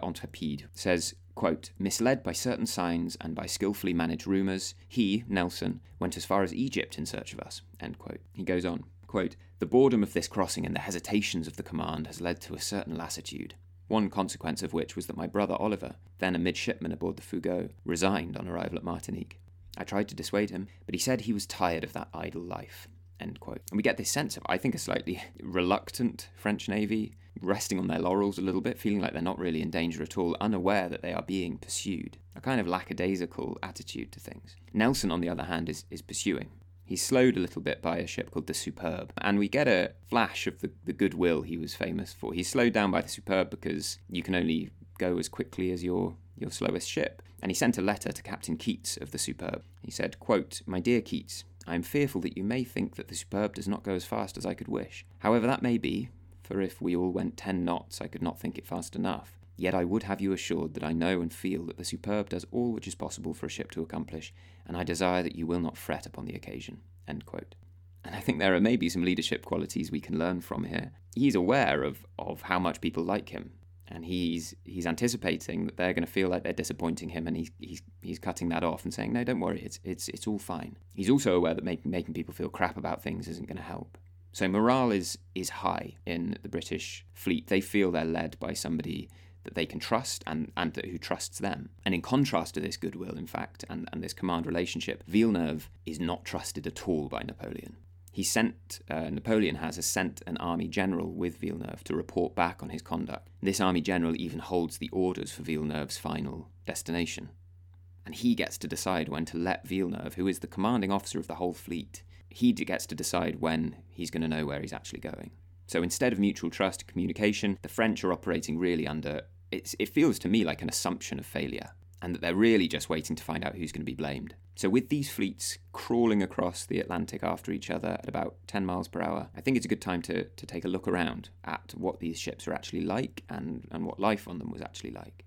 says, quote, misled by certain signs and by skillfully managed rumours, he, Nelson, went as far as Egypt in search of us, end quote. He goes on, quote, the boredom of this crossing and the hesitations of the command has led to a certain lassitude, one consequence of which was that my brother Oliver, then a midshipman aboard the Fougueux, resigned on arrival at Martinique. I tried to dissuade him, but he said he was tired of that idle life. End quote. And we get this sense of, I think, a slightly (laughs) reluctant French Navy, resting on their laurels a little bit, feeling like they're not really in danger at all, unaware that they are being pursued. A kind of lackadaisical attitude to things. Nelson, on the other hand, is, is pursuing. He's slowed a little bit by a ship called the Superb, and we get a flash of the, the goodwill he was famous for. He's slowed down by the Superb because you can only go as quickly as your, your slowest ship. And he sent a letter to Captain Keats of the Superb. He said, quote, My dear Keats, I am fearful that you may think that the Superb does not go as fast as I could wish. However that may be, for if we all went ten knots, I could not think it fast enough. Yet I would have you assured that I know and feel that the Superb does all which is possible for a ship to accomplish, and I desire that you will not fret upon the occasion. And I think there are maybe some leadership qualities we can learn from here. He's aware of, of how much people like him, and he's he's anticipating that they're going to feel like they're disappointing him, and he's he's he's cutting that off and saying, no, don't worry, it's it's it's all fine. He's also aware that making people feel crap about things isn't going to help. So morale is is high in the British fleet. They feel they're led by somebody that they can trust and, and who trusts them. And in contrast to this goodwill, in fact, and, and this command relationship, Villeneuve is not trusted at all by Napoleon. He sent, uh, Napoleon has sent an army general with Villeneuve to report back on his conduct. This army general even holds the orders for Villeneuve's final destination. And he gets to decide when to let Villeneuve, who is the commanding officer of the whole fleet, he gets to decide when he's going to know where he's actually going. So instead of mutual trust and communication, the French are operating really under it feels to me like an assumption of failure, and that they're really just waiting to find out who's going to be blamed. So, with these fleets crawling across the Atlantic after each other at about 10 miles per hour, I think it's a good time to, to take a look around at what these ships are actually like and, and what life on them was actually like.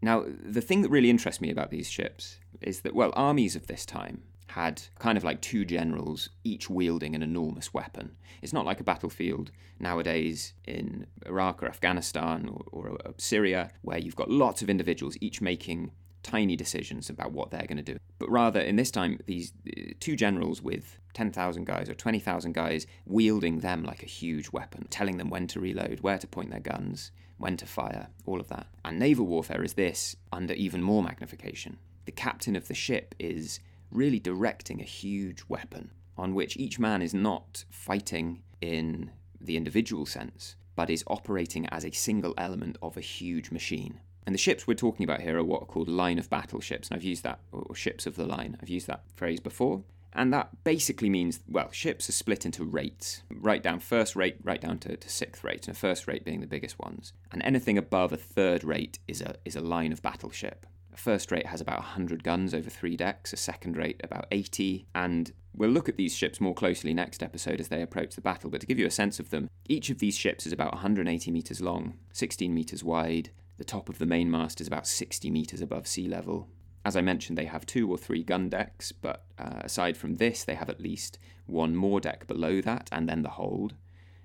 Now, the thing that really interests me about these ships is that, well, armies of this time had kind of like two generals, each wielding an enormous weapon. It's not like a battlefield nowadays in Iraq or Afghanistan or, or uh, Syria, where you've got lots of individuals, each making tiny decisions about what they're going to do. But rather, in this time, these uh, two generals with 10,000 guys or 20,000 guys wielding them like a huge weapon, telling them when to reload, where to point their guns, when to fire, all of that. And naval warfare is this under even more magnification. The captain of the ship is really directing a huge weapon on which each man is not fighting in the individual sense, but is operating as a single element of a huge machine. And the ships we're talking about here are what are called line of battle ships, and I've used that, or ships of the line. I've used that phrase before. And that basically means, well, ships are split into rates, right down first rate, right down to, to sixth rate, and first rate being the biggest ones. And anything above a third rate is a, is a line of battle ship. First rate has about 100 guns over three decks, a second rate about 80, and we'll look at these ships more closely next episode as they approach the battle. But to give you a sense of them, each of these ships is about 180 metres long, 16 metres wide. The top of the mainmast is about 60 metres above sea level, as I mentioned, they have two or three gun decks, but uh, aside from this, they have at least one more deck below that, and then the hold.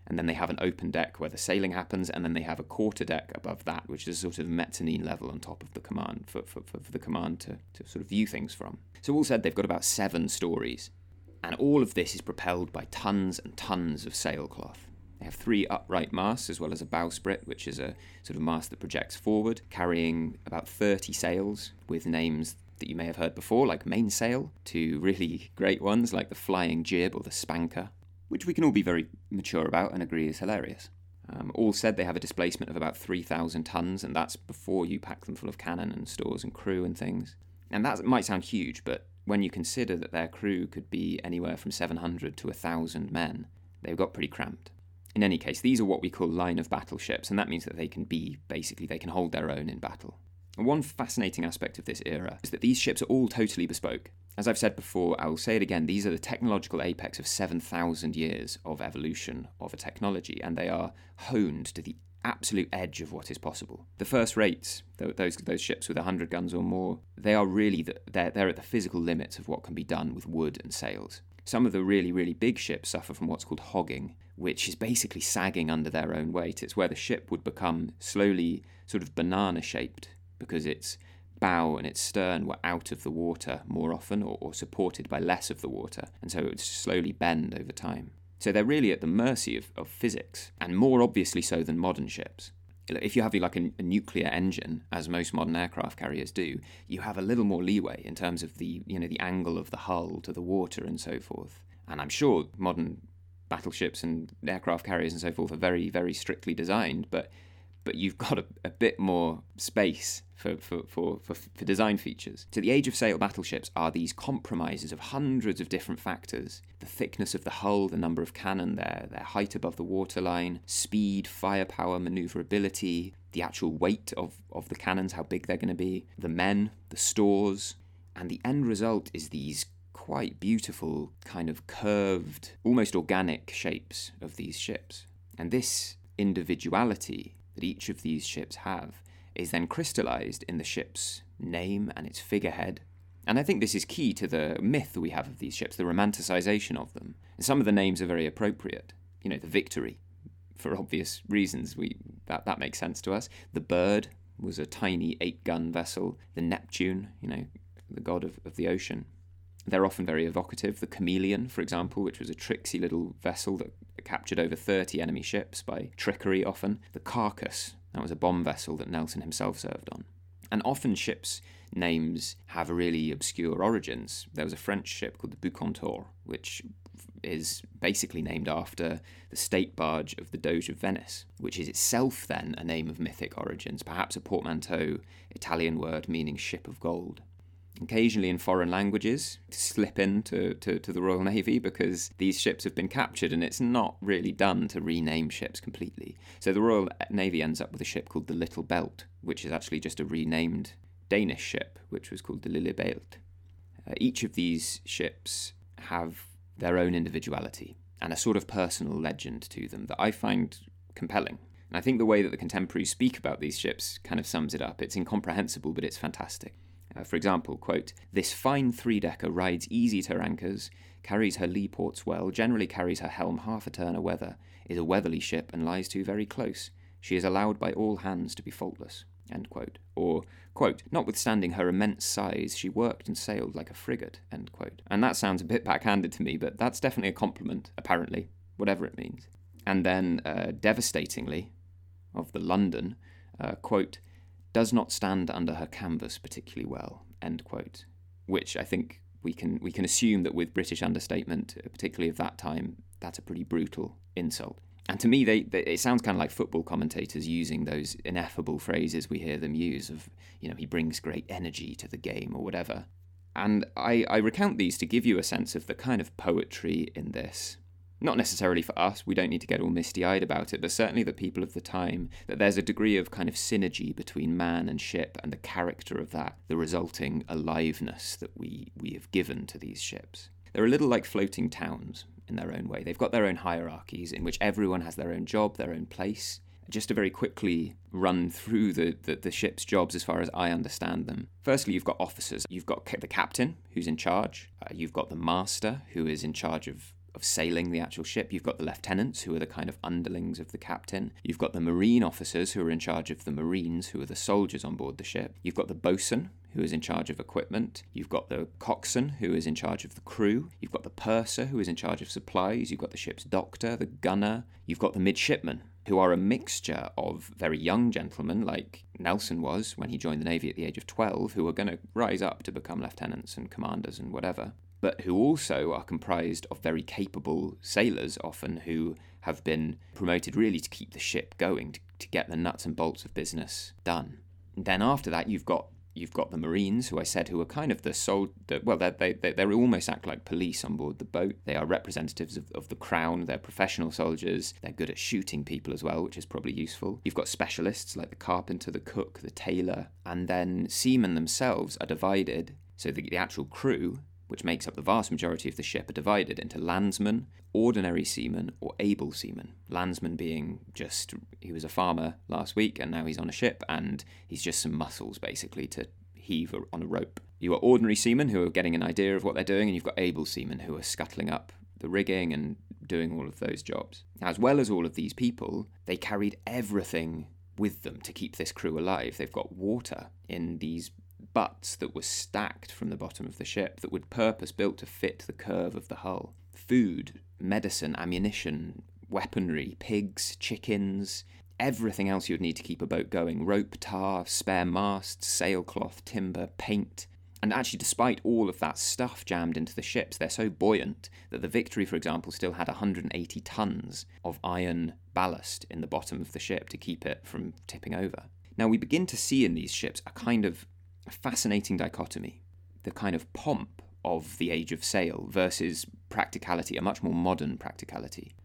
And then they have an open deck where the sailing happens, and then they have a quarter deck above that, which is a sort of mezzanine level on top of the command for, for, for the command to, to sort of view things from. So, all said, they've got about seven stories. And all of this is propelled by tons and tons of sailcloth. They have three upright masts as well as a bowsprit, which is a sort of mast that projects forward, carrying about 30 sails with names that you may have heard before, like mainsail, to really great ones like the flying jib or the spanker, which we can all be very mature about and agree is hilarious. Um, all said, they have a displacement of about 3,000 tons, and that's before you pack them full of cannon and stores and crew and things. And that might sound huge, but when you consider that their crew could be anywhere from 700 to 1,000 men, they've got pretty cramped. In any case, these are what we call line of battle ships, and that means that they can be basically they can hold their own in battle. One fascinating aspect of this era is that these ships are all totally bespoke. As I've said before, I will say it again, these are the technological apex of 7,000 years of evolution of a technology, and they are honed to the absolute edge of what is possible. The first rates, those those ships with 100 guns or more, they are really the, they're, they're at the physical limits of what can be done with wood and sails. Some of the really, really big ships suffer from what's called hogging, which is basically sagging under their own weight. It's where the ship would become slowly sort of banana shaped because its bow and its stern were out of the water more often or, or, supported by less of the water, and so it would slowly bend over time. So they're really at the mercy of, of physics, and more obviously so than modern ships. If you have like a, a nuclear engine, as most modern aircraft carriers do, you have a little more leeway in terms of the you know the angle of the hull to the water and so forth. And I'm sure modern battleships and aircraft carriers and so forth are very, very strictly designed, but but you've got a, a bit more space for, for, for, for, for design features. So the age of sail battleships are these compromises of hundreds of different factors. The thickness of the hull, the number of cannon there, their height above the waterline, speed, firepower, maneuverability, the actual weight of, of the cannons, how big they're going to be, the men, the stores, and the end result is these quite beautiful, kind of curved, almost organic shapes of these ships. And this individuality that each of these ships have is then crystallized in the ship's name and its figurehead. And I think this is key to the myth we have of these ships, the romanticization of them. Some of the names are very appropriate. You know, the Victory, for obvious reasons, we that, that makes sense to us. The Bird was a tiny eight gun vessel. The Neptune, you know, the god of, of the ocean. They're often very evocative. The Chameleon, for example, which was a tricksy little vessel that captured over 30 enemy ships by trickery often. The Carcass, that was a bomb vessel that Nelson himself served on. And often ships' names have really obscure origins. There was a French ship called the Bucentaure, which is basically named after the state barge of the Doge of Venice, which is itself then a name of mythic origins, perhaps a portmanteau Italian word meaning ship of gold occasionally in foreign languages slip into to, to the Royal Navy because these ships have been captured and it's not really done to rename ships completely. So the Royal Navy ends up with a ship called the Little Belt, which is actually just a renamed Danish ship, which was called the Lillebælt. Uh, each of these ships have their own individuality and a sort of personal legend to them that I find compelling. And I think the way that the contemporaries speak about these ships kind of sums it up. It's incomprehensible, but it's fantastic. Uh, for example, quote, This fine three decker rides easy to her anchors, carries her lee ports well, generally carries her helm half a turn a weather, is a weatherly ship, and lies to very close. She is allowed by all hands to be faultless. End quote. Or, quote, notwithstanding her immense size, she worked and sailed like a frigate, end quote. And that sounds a bit backhanded to me, but that's definitely a compliment, apparently, whatever it means. And then, uh, devastatingly, of the London, uh, quote, does not stand under her canvas particularly well, end quote. Which I think we can we can assume that with British understatement, particularly of that time, that's a pretty brutal insult. And to me, they, they, it sounds kind of like football commentators using those ineffable phrases we hear them use of, you know, he brings great energy to the game or whatever. And I, I recount these to give you a sense of the kind of poetry in this. Not necessarily for us, we don't need to get all misty eyed about it, but certainly the people of the time, that there's a degree of kind of synergy between man and ship and the character of that, the resulting aliveness that we, we have given to these ships. They're a little like floating towns, in their own way. They've got their own hierarchies in which everyone has their own job, their own place. Just to very quickly run through the, the, the ship's jobs as far as I understand them. Firstly, you've got officers. You've got the captain, who's in charge. Uh, you've got the master, who is in charge of of sailing the actual ship. You've got the lieutenants, who are the kind of underlings of the captain. You've got the marine officers, who are in charge of the marines, who are the soldiers on board the ship. You've got the boatswain, who is in charge of equipment. You've got the coxswain, who is in charge of the crew. You've got the purser, who is in charge of supplies. You've got the ship's doctor, the gunner. You've got the midshipmen, who are a mixture of very young gentlemen, like Nelson was when he joined the Navy at the age of 12, who are going to rise up to become lieutenants and commanders and whatever but who also are comprised of very capable sailors, often who have been promoted really to keep the ship going, to, to get the nuts and bolts of business done. And then after that, you've got you've got the Marines, who I said who are kind of the sole, the, well, they they they almost act like police on board the boat. They are representatives of, of the crown. They're professional soldiers. They're good at shooting people as well, which is probably useful. You've got specialists like the carpenter, the cook, the tailor, and then seamen themselves are divided. So the, the actual crew which makes up the vast majority of the ship, are divided into landsmen, ordinary seamen, or able seamen. Landsman being just, he was a farmer last week and now he's on a ship and he's just some muscles basically to heave on a rope. You are ordinary seamen who are getting an idea of what they're doing, and you've got able seamen who are scuttling up the rigging and doing all of those jobs. As well as all of these people, they carried everything with them to keep this crew alive. They've got water in these butts that were stacked from the bottom of the ship that were purpose built to fit the curve of the hull. Food, medicine, ammunition, weaponry, pigs, chickens, everything else you'd need to keep a boat going rope, tar, spare masts, sailcloth, timber, paint. And actually, despite all of that stuff jammed into the ships, they're so buoyant that the Victory, for example, still had 180 tons of iron ballast in the bottom of the ship to keep it from tipping over. Now, we begin to see in these ships a kind of a fascinating dichotomy the kind of pomp of the age of sail versus practicality, a much more modern practicality.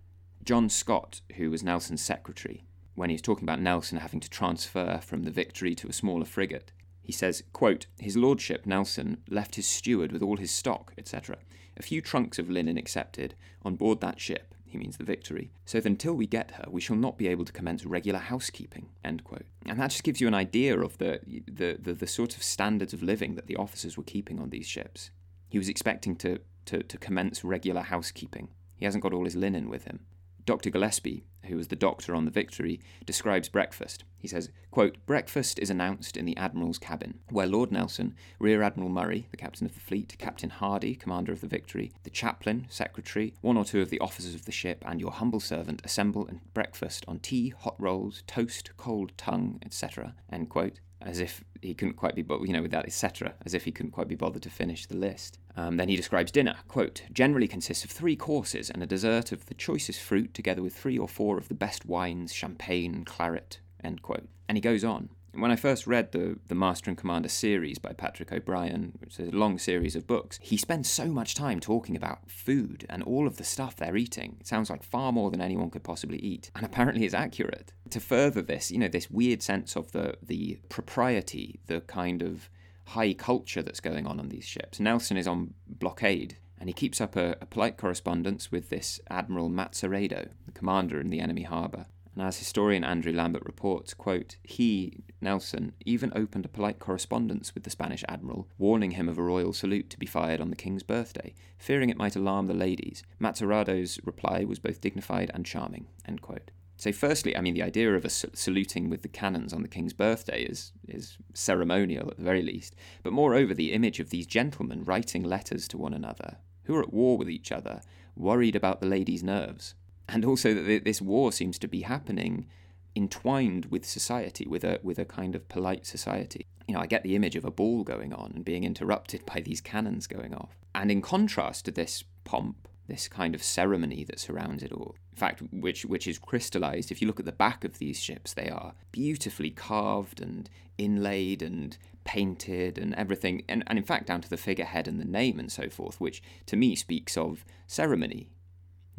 John Scott, who was Nelson's secretary, when he was talking about Nelson having to transfer from the Victory to a smaller frigate, he says, quote, His Lordship Nelson left his steward with all his stock, etc., a few trunks of linen excepted, on board that ship, he means the victory. So that until we get her, we shall not be able to commence regular housekeeping. End quote. And that just gives you an idea of the, the, the, the sort of standards of living that the officers were keeping on these ships. He was expecting to, to, to commence regular housekeeping. He hasn't got all his linen with him. Dr. Gillespie, who was the doctor on the Victory, describes breakfast. He says, quote, Breakfast is announced in the Admiral's cabin, where Lord Nelson, Rear Admiral Murray, the captain of the fleet, Captain Hardy, commander of the Victory, the chaplain, secretary, one or two of the officers of the ship, and your humble servant assemble and breakfast on tea, hot rolls, toast, cold tongue, etc. End quote as if he couldn't quite be, you know, with that etc., as if he couldn't quite be bothered to finish the list. Um, then he describes dinner, quote, generally consists of three courses and a dessert of the choicest fruit, together with three or four of the best wines, champagne, claret, end quote. And he goes on. When I first read the, the Master and Commander series by Patrick O'Brian, which is a long series of books, he spends so much time talking about food and all of the stuff they're eating. It sounds like far more than anyone could possibly eat, and apparently is accurate. To further this, you know, this weird sense of the, the propriety, the kind of high culture that's going on on these ships. Nelson is on blockade, and he keeps up a, a polite correspondence with this Admiral Mazarredo, the commander in the enemy harbour And as historian Andrew Lambert reports, quote, he, Nelson, even opened a polite correspondence with the Spanish admiral, warning him of a royal salute to be fired on the king's birthday, fearing it might alarm the ladies. Mazarredo's reply was both dignified and charming, end quote. So, firstly, I mean, the idea of a saluting with the cannons on the king's birthday is, is ceremonial at the very least. But moreover, the image of these gentlemen writing letters to one another, who are at war with each other, worried about the ladies' nerves. And also that this war seems to be happening entwined with society, with a, with a kind of polite society. You know, I get the image of a ball going on and being interrupted by these cannons going off. And in contrast to this pomp, this kind of ceremony that surrounds it all. In fact, which which is crystallized. If you look at the back of these ships, they are beautifully carved and inlaid and painted and everything, and, and in fact down to the figurehead and the name and so forth, which to me speaks of ceremony,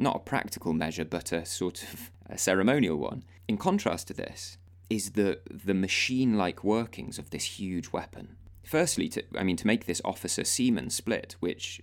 not a practical measure, but a sort of a ceremonial one. In contrast to this is the the machine-like workings of this huge weapon. Firstly, to I mean to make this officer seaman split, which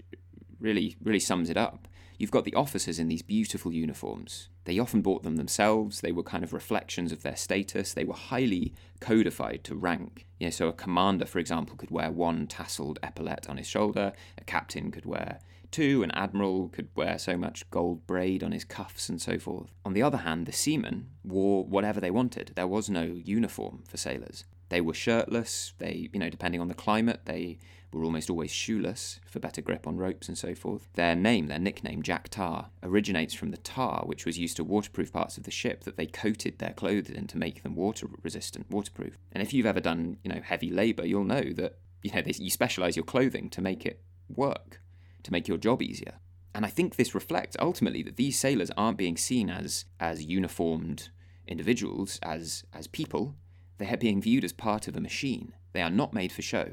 really really sums it up You've got the officers in these beautiful uniforms. They often bought them themselves. They were kind of reflections of their status. They were highly codified to rank. You know, so a commander, for example, could wear one tasseled epaulette on his shoulder. A captain could wear two. An admiral could wear so much gold braid on his cuffs and so forth. On the other hand, the seamen wore whatever they wanted. There was no uniform for sailors. They were shirtless. They, you know, depending on the climate, they were almost always shoeless for better grip on ropes and so forth. Their name, their nickname, Jack Tar, originates from the tar which was used to waterproof parts of the ship that they coated their clothes in to make them water resistant, waterproof. And if you've ever done, you know, heavy labor, you'll know that, you know, you specialize your clothing to make it work, to make your job easier. And I think this reflects ultimately that these sailors aren't being seen as as uniformed individuals, as as people. They are being viewed as part of a machine. They are not made for show.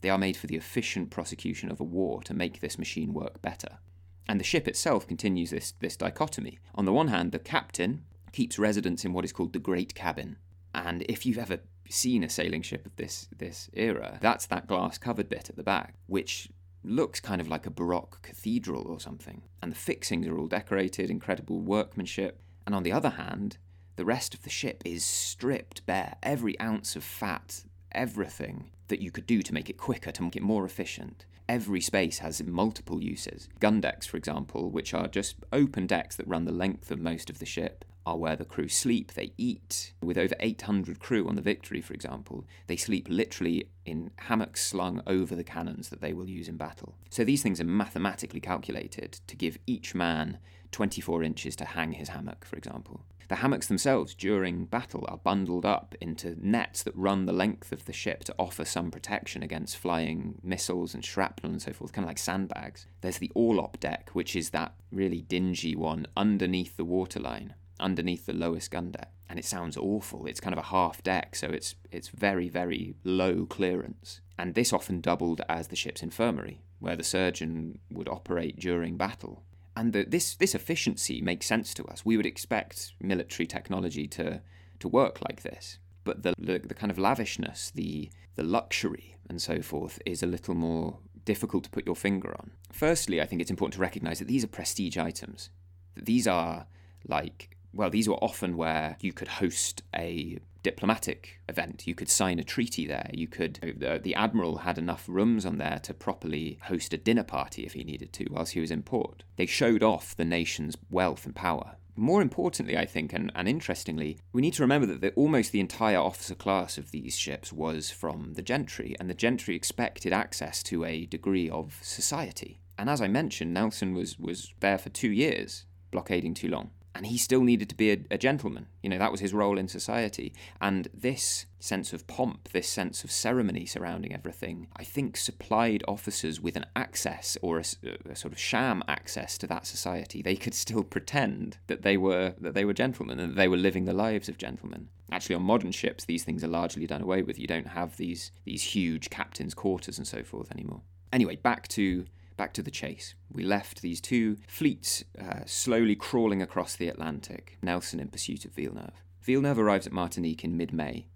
They are made for the efficient prosecution of a war to make this machine work better. And the ship itself continues this, this dichotomy. On the one hand, the captain keeps residence in what is called the Great Cabin. And if you've ever seen a sailing ship of this, this era, that's that glass covered bit at the back, which looks kind of like a Baroque cathedral or something. And the fixings are all decorated, incredible workmanship. And on the other hand, the rest of the ship is stripped bare. Every ounce of fat, everything that you could do to make it quicker, to make it more efficient. Every space has multiple uses. Gun decks, for example, which are just open decks that run the length of most of the ship, are where the crew sleep, they eat. With over 800 crew on the Victory, for example, they sleep literally in hammocks slung over the cannons that they will use in battle. So these things are mathematically calculated to give each man 24 inches to hang his hammock, for example. The hammocks themselves during battle are bundled up into nets that run the length of the ship to offer some protection against flying missiles and shrapnel and so forth, kind of like sandbags. There's the orlop deck, which is that really dingy one underneath the waterline, underneath the lowest gun deck. And it sounds awful. It's kind of a half deck, so it's it's very, very low clearance. And this often doubled as the ship's infirmary, where the surgeon would operate during battle and the, this this efficiency makes sense to us. We would expect military technology to to work like this, but the the, the kind of lavishness, the the luxury, and so forth is a little more difficult to put your finger on. Firstly, I think it's important to recognise that these are prestige items. That these are like well, these were often where you could host a diplomatic event. You could sign a treaty there. You could uh, the, the admiral had enough rooms on there to properly host a dinner party if he needed to whilst he was in port. They showed off the nation's wealth and power. More importantly, I think, and, and interestingly, we need to remember that the, almost the entire officer class of these ships was from the gentry, and the gentry expected access to a degree of society. And as I mentioned, Nelson was, was there for two years, blockading Toulon and he still needed to be a, a, gentleman. You know, that was his role in society. And this sense of pomp, this sense of ceremony surrounding everything, I think supplied officers with an access or a, a, sort of sham access to that society. They could still pretend that they were that they were gentlemen and that they were living the lives of gentlemen. Actually, on modern ships, these things are largely done away with. You don't have these these huge captains' quarters and so forth anymore. Anyway, back to back to the chase. We left these two fleets uh, slowly crawling across the Atlantic, Nelson in pursuit of Villeneuve. Villeneuve arrives at Martinique in mid May,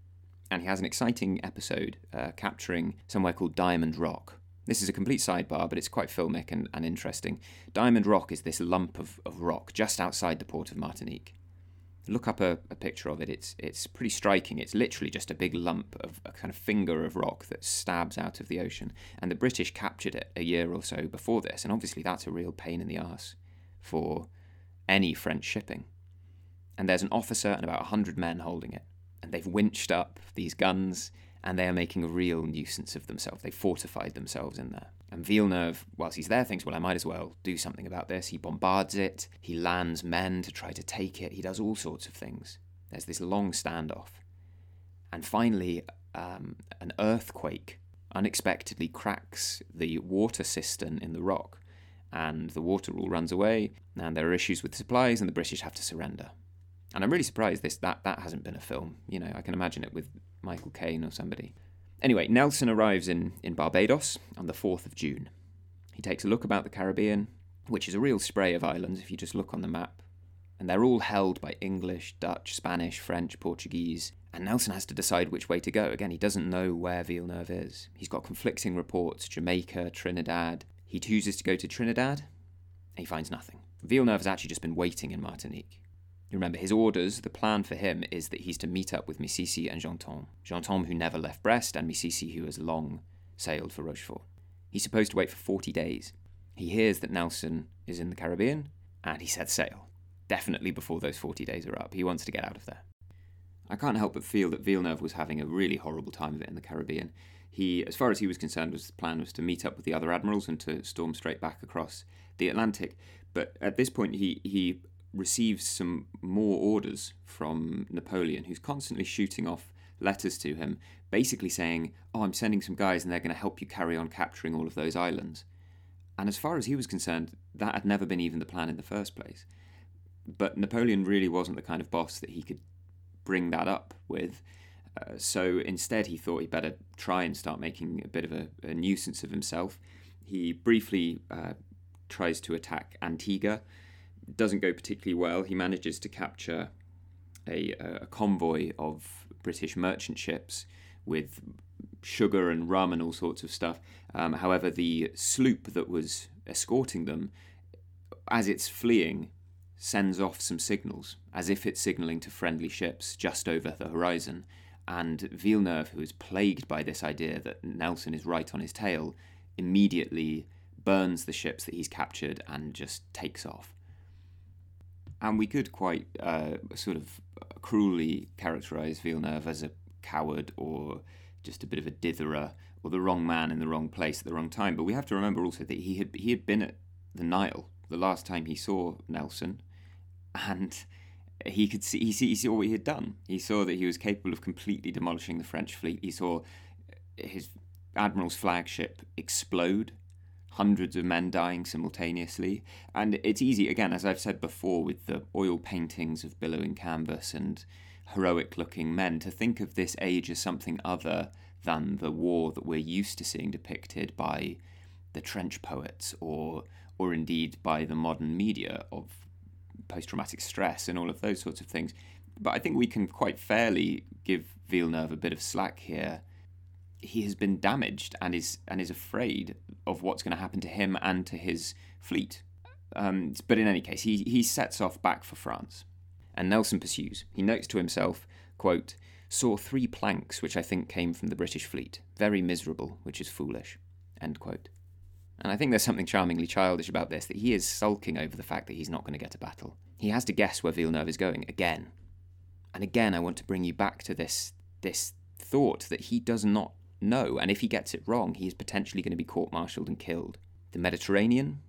and he has an exciting episode uh, capturing somewhere called Diamond Rock. This is a complete sidebar, but it's quite filmic and, and interesting. Diamond Rock is this lump of, of rock just outside the port of Martinique. Look up a, a picture of it. It's it's pretty striking. It's literally just a big lump of a kind of finger of rock that stabs out of the ocean. And the British captured it a year or so before this, and obviously that's a real pain in the ass for any French shipping. And there's an officer and about 100 men holding it. And they've winched up these guns and they are making a real nuisance of themselves. They fortified themselves in there. And Villeneuve, whilst he's there, thinks, well, I might as well do something about this. He bombards it, he lands men to try to take it, he does all sorts of things. There's this long standoff. And finally, um, an earthquake unexpectedly cracks the water cistern in the rock, and the water all runs away, and there are issues with supplies, and the British have to surrender. And I'm really surprised this that that hasn't been a film. You know, I can imagine it with Michael Caine or somebody. Anyway, Nelson arrives in, in Barbados on the 4th of June. He takes a look about the Caribbean, which is a real spray of islands if you just look on the map. And they're all held by English, Dutch, Spanish, French, Portuguese. And Nelson has to decide which way to go. Again, he doesn't know where Villeneuve is. He's got conflicting reports Jamaica, Trinidad. He chooses to go to Trinidad, and he finds nothing. Villeneuve has actually just been waiting in Martinique. Remember his orders, the plan for him is that he's to meet up with Missiessy and Ganteaume. Ganteaume, who never left Brest, and Missiessy, who has long sailed for Rochefort. He's supposed to wait for 40 days. He hears that Nelson is in the Caribbean, and he sets sail. Definitely before those 40 days are up. He wants to get out of there. I can't help but feel that Villeneuve was having a really horrible time of it in the Caribbean. He, as far as he was concerned, was the plan was to meet up with the other admirals and to storm straight back across the Atlantic. But at this point, he he receives some more orders from Napoleon, who's constantly shooting off letters to him, basically saying, Oh, I'm sending some guys and they're going to help you carry on capturing all of those islands. And as far as he was concerned, that had never been even the plan in the first place. But Napoleon really wasn't the kind of boss that he could bring that up with. Uh, so instead, he thought he'd better try and start making a bit of a, a nuisance of himself. He briefly uh, tries to attack Antigua, doesn't go particularly well. He manages to capture a, a convoy of British merchant ships with sugar and rum and all sorts of stuff. Um, however, the sloop that was escorting them, as it's fleeing, sends off some signals, as if it's signalling to friendly ships just over the horizon. And Villeneuve, who is plagued by this idea that Nelson is right on his tail, immediately burns the ships that he's captured and just takes off and we could quite uh, sort of cruelly characterize Villeneuve as a coward or just a bit of a ditherer or the wrong man in the wrong place at the wrong time. But we have to remember also that he had he had been at the Nile the last time he saw Nelson, and he could see he, see, he saw what he had done. He saw that he was capable of completely demolishing the French fleet. He saw his admiral's flagship explode hundreds of men dying simultaneously. And it's easy, again, as I've said before, with the oil paintings of billowing canvas and heroic looking men, to think of this age as something other than the war that we're used to seeing depicted by the trench poets or or indeed by the modern media of post traumatic stress and all of those sorts of things. But I think we can quite fairly give Villeneuve a bit of slack here he has been damaged and is and is afraid of what's going to happen to him and to his fleet. Um, but in any case, he he sets off back for France, and Nelson pursues. He notes to himself, "quote Saw three planks which I think came from the British fleet. Very miserable, which is foolish." End quote. And I think there's something charmingly childish about this that he is sulking over the fact that he's not going to get a battle. He has to guess where Villeneuve is going again. And again, I want to bring you back to this this thought that he does not no, and if he gets it wrong, he is potentially going to be court martialed and killed. The Mediterranean,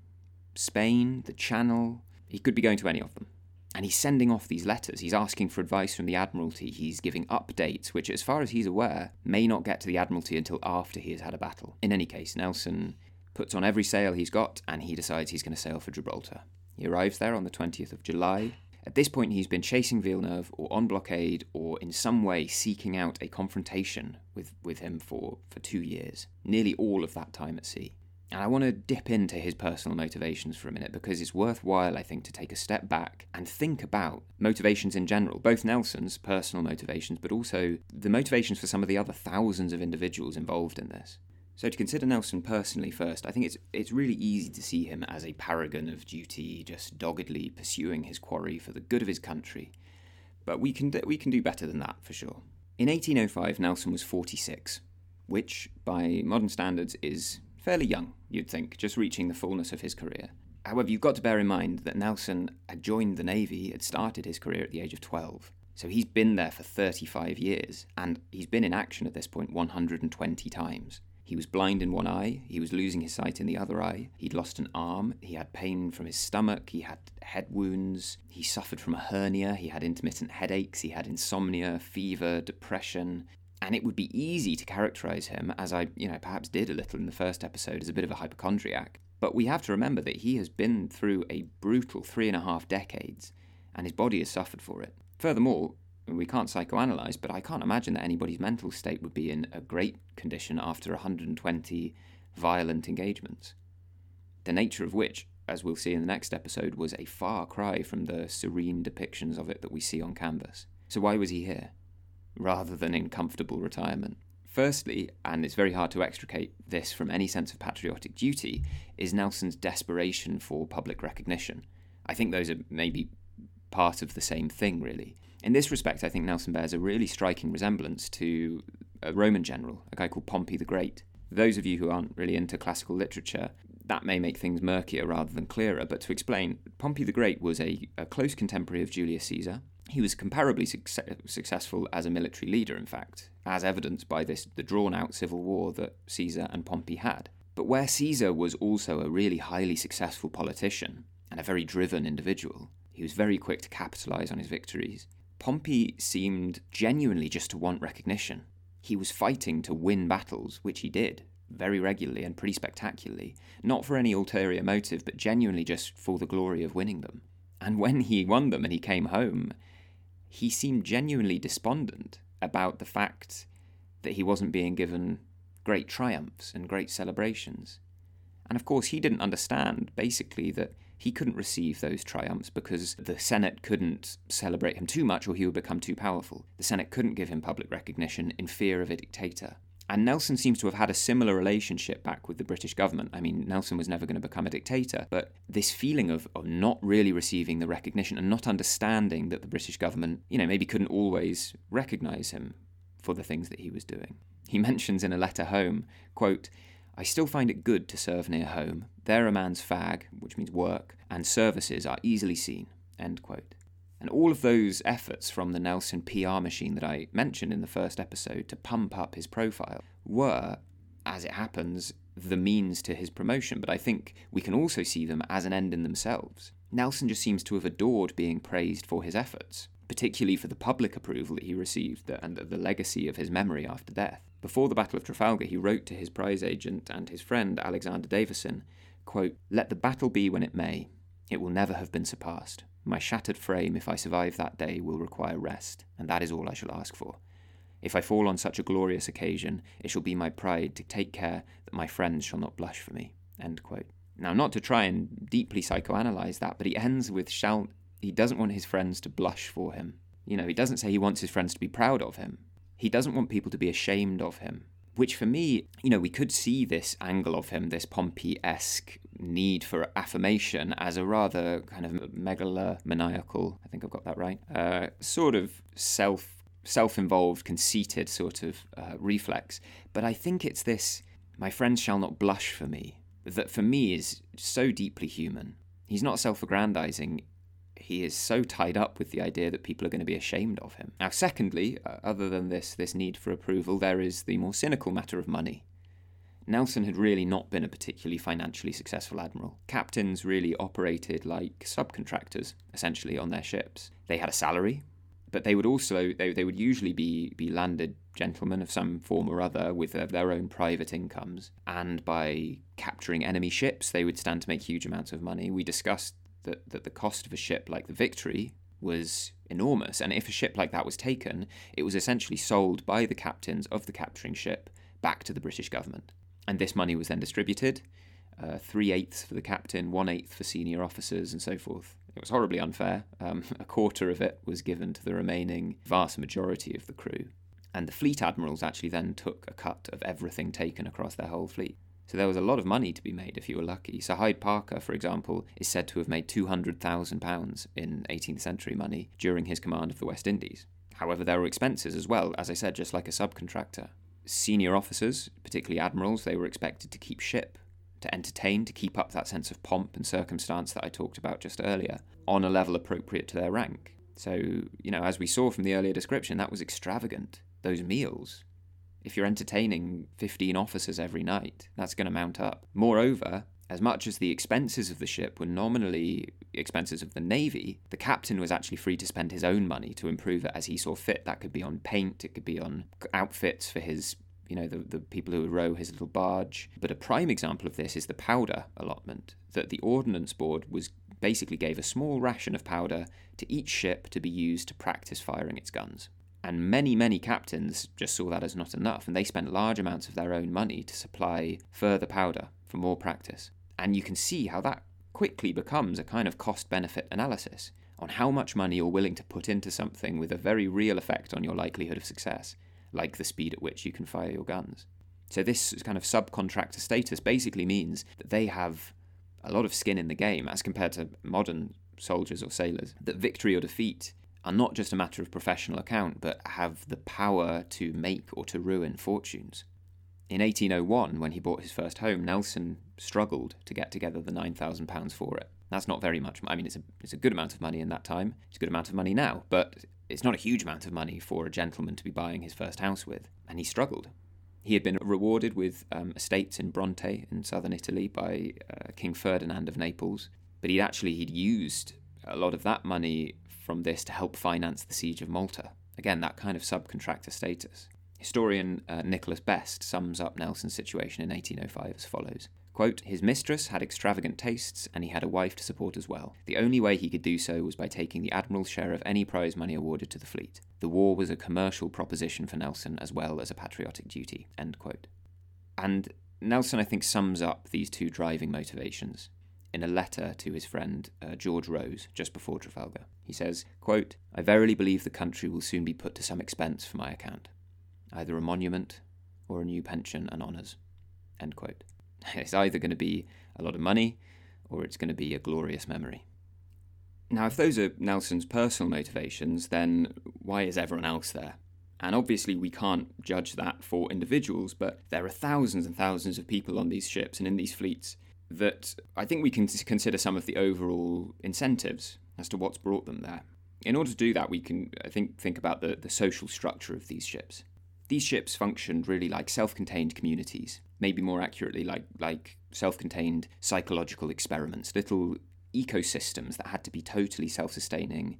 Spain, the Channel, he could be going to any of them. And he's sending off these letters. He's asking for advice from the Admiralty. He's giving updates, which, as far as he's aware, may not get to the Admiralty until after he has had a battle. In any case, Nelson puts on every sail he's got and he decides he's going to sail for Gibraltar. He arrives there on the 20th of July, at this point, he's been chasing Villeneuve or on blockade or in some way seeking out a confrontation with, with him for, for two years, nearly all of that time at sea. And I want to dip into his personal motivations for a minute because it's worthwhile, I think, to take a step back and think about motivations in general, both Nelson's personal motivations, but also the motivations for some of the other thousands of individuals involved in this. So to consider Nelson personally first, I think it's it's really easy to see him as a paragon of duty, just doggedly pursuing his quarry for the good of his country. but we can, we can do better than that for sure. In 1805, Nelson was 46, which, by modern standards, is fairly young, you'd think, just reaching the fullness of his career. However, you've got to bear in mind that Nelson had joined the Navy, had started his career at the age of 12. So he's been there for 35 years, and he's been in action at this point 120 times. He was blind in one eye, he was losing his sight in the other eye, he'd lost an arm, he had pain from his stomach, he had head wounds, he suffered from a hernia, he had intermittent headaches, he had insomnia, fever, depression, and it would be easy to characterize him, as I, you know, perhaps did a little in the first episode, as a bit of a hypochondriac. But we have to remember that he has been through a brutal three and a half decades, and his body has suffered for it. Furthermore, we can't psychoanalyze, but I can't imagine that anybody's mental state would be in a great condition after 120 violent engagements. The nature of which, as we'll see in the next episode, was a far cry from the serene depictions of it that we see on canvas. So, why was he here, rather than in comfortable retirement? Firstly, and it's very hard to extricate this from any sense of patriotic duty, is Nelson's desperation for public recognition. I think those are maybe part of the same thing, really. In this respect, I think Nelson bears a really striking resemblance to a Roman general, a guy called Pompey the Great. Those of you who aren't really into classical literature, that may make things murkier rather than clearer, but to explain, Pompey the Great was a, a close contemporary of Julius Caesar. He was comparably suc- successful as a military leader, in fact, as evidenced by this the drawn out civil war that Caesar and Pompey had. But where Caesar was also a really highly successful politician and a very driven individual, he was very quick to capitalize on his victories. Pompey seemed genuinely just to want recognition. He was fighting to win battles, which he did, very regularly and pretty spectacularly, not for any ulterior motive, but genuinely just for the glory of winning them. And when he won them and he came home, he seemed genuinely despondent about the fact that he wasn't being given great triumphs and great celebrations. And of course, he didn't understand basically that he couldn't receive those triumphs because the Senate couldn't celebrate him too much or he would become too powerful. The Senate couldn't give him public recognition in fear of a dictator. And Nelson seems to have had a similar relationship back with the British government. I mean, Nelson was never going to become a dictator, but this feeling of, of not really receiving the recognition and not understanding that the British government, you know, maybe couldn't always recognize him for the things that he was doing. He (laughs) mentions in a letter home, quote, I still find it good to serve near home. There a man's fag, which means work, and services are easily seen. End quote. And all of those efforts from the Nelson PR machine that I mentioned in the first episode to pump up his profile were, as it happens, the means to his promotion, but I think we can also see them as an end in themselves. Nelson just seems to have adored being praised for his efforts, particularly for the public approval that he received and the legacy of his memory after death. Before the Battle of Trafalgar, he wrote to his prize agent and his friend Alexander Davison, quote, Let the battle be when it may, it will never have been surpassed. My shattered frame, if I survive that day, will require rest, and that is all I shall ask for. If I fall on such a glorious occasion, it shall be my pride to take care that my friends shall not blush for me. Now, not to try and deeply psychoanalyze that, but he ends with shall he doesn't want his friends to blush for him. You know, he doesn't say he wants his friends to be proud of him. He doesn't want people to be ashamed of him which for me, you know, we could see this angle of him, this Pompey esque need for affirmation, as a rather kind of megalomaniacal, I think I've got that right, uh, sort of self self involved, conceited sort of uh, reflex. But I think it's this my friends shall not blush for me, that for me is so deeply human. He's not self aggrandizing he is so tied up with the idea that people are going to be ashamed of him. Now, secondly, uh, other than this, this need for approval, there is the more cynical matter of money. Nelson had really not been a particularly financially successful admiral. Captains really operated like subcontractors, essentially, on their ships. They had a salary, but they would also they, they would usually be be landed gentlemen of some form or other with their, their own private incomes and by capturing enemy ships they would stand to make huge amounts of money we discussed that, that the cost of a ship like the Victory was enormous. And if a ship like that was taken, it was essentially sold by the captains of the capturing ship back to the British government. And this money was then distributed uh, three eighths for the captain, one eighth for senior officers, and so forth. It was horribly unfair. Um, (laughs) a quarter of it was given to the remaining vast majority of the crew. And the fleet admirals actually then took a cut of everything taken across their whole fleet. So there was a lot of money to be made if you were lucky. So Hyde Parker, for example, is said to have made £200,000 in 18th century money during his command of the West Indies. However, there were expenses as well, as I said, just like a subcontractor. Senior officers, particularly admirals, they were expected to keep ship, to entertain, to keep up that sense of pomp and circumstance that I talked about just earlier, on a level appropriate to their rank. So, you know, as we saw from the earlier description, that was extravagant. Those meals. If you're entertaining 15 officers every night, that's going to mount up. Moreover, as much as the expenses of the ship were nominally expenses of the Navy, the captain was actually free to spend his own money to improve it as he saw fit. That could be on paint, it could be on outfits for his, you know, the, the people who row his little barge. But a prime example of this is the powder allotment, that the Ordnance Board was basically gave a small ration of powder to each ship to be used to practice firing its guns. And many, many captains just saw that as not enough, and they spent large amounts of their own money to supply further powder for more practice. And you can see how that quickly becomes a kind of cost benefit analysis on how much money you're willing to put into something with a very real effect on your likelihood of success, like the speed at which you can fire your guns. So, this kind of subcontractor status basically means that they have a lot of skin in the game as compared to modern soldiers or sailors, that victory or defeat are not just a matter of professional account, but have the power to make or to ruin fortunes. In 1801, when he bought his first home, Nelson struggled to get together the £9,000 for it. That's not very much. I mean, it's a, it's a good amount of money in that time. It's a good amount of money now, but it's not a huge amount of money for a gentleman to be buying his first house with. And he struggled. He had been rewarded with um, estates in Bronte in southern Italy by uh, King Ferdinand of Naples, but he'd actually he'd used a lot of that money from this to help finance the siege of Malta. Again, that kind of subcontractor status. Historian uh, Nicholas Best sums up Nelson's situation in 1805 as follows. Quote, His mistress had extravagant tastes, and he had a wife to support as well. The only way he could do so was by taking the admiral's share of any prize money awarded to the fleet. The war was a commercial proposition for Nelson as well as a patriotic duty. End quote. And Nelson, I think, sums up these two driving motivations in a letter to his friend uh, George Rose just before Trafalgar. He says, quote, I verily believe the country will soon be put to some expense for my account, either a monument or a new pension and honours. End quote. (laughs) It's either going to be a lot of money or it's going to be a glorious memory. Now, if those are Nelson's personal motivations, then why is everyone else there? And obviously, we can't judge that for individuals, but there are thousands and thousands of people on these ships and in these fleets that I think we can consider some of the overall incentives as to what's brought them there. In order to do that, we can, I think, think about the, the social structure of these ships. These ships functioned really like self contained communities, maybe more accurately, like, like self contained psychological experiments, little ecosystems that had to be totally self sustaining,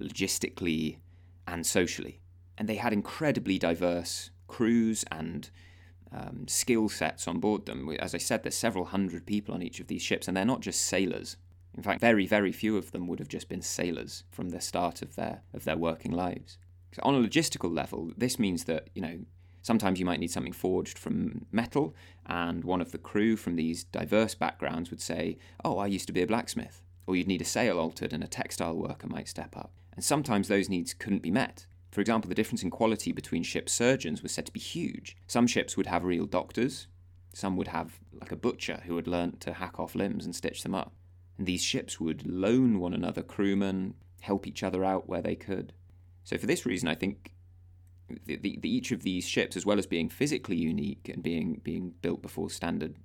logistically and socially. And they had incredibly diverse crews and um, skill sets on board them. As I said, there's several hundred people on each of these ships, and they're not just sailors. In fact, very, very few of them would have just been sailors from the start of their of their working lives. So on a logistical level, this means that you know sometimes you might need something forged from metal, and one of the crew from these diverse backgrounds would say, "Oh, I used to be a blacksmith," or you'd need a sail altered, and a textile worker might step up. And sometimes those needs couldn't be met. For example, the difference in quality between ship surgeons was said to be huge. Some ships would have real doctors, some would have like a butcher who had learnt to hack off limbs and stitch them up. And these ships would loan one another crewmen, help each other out where they could. So, for this reason, I think the, the, the, each of these ships, as well as being physically unique and being, being built before standard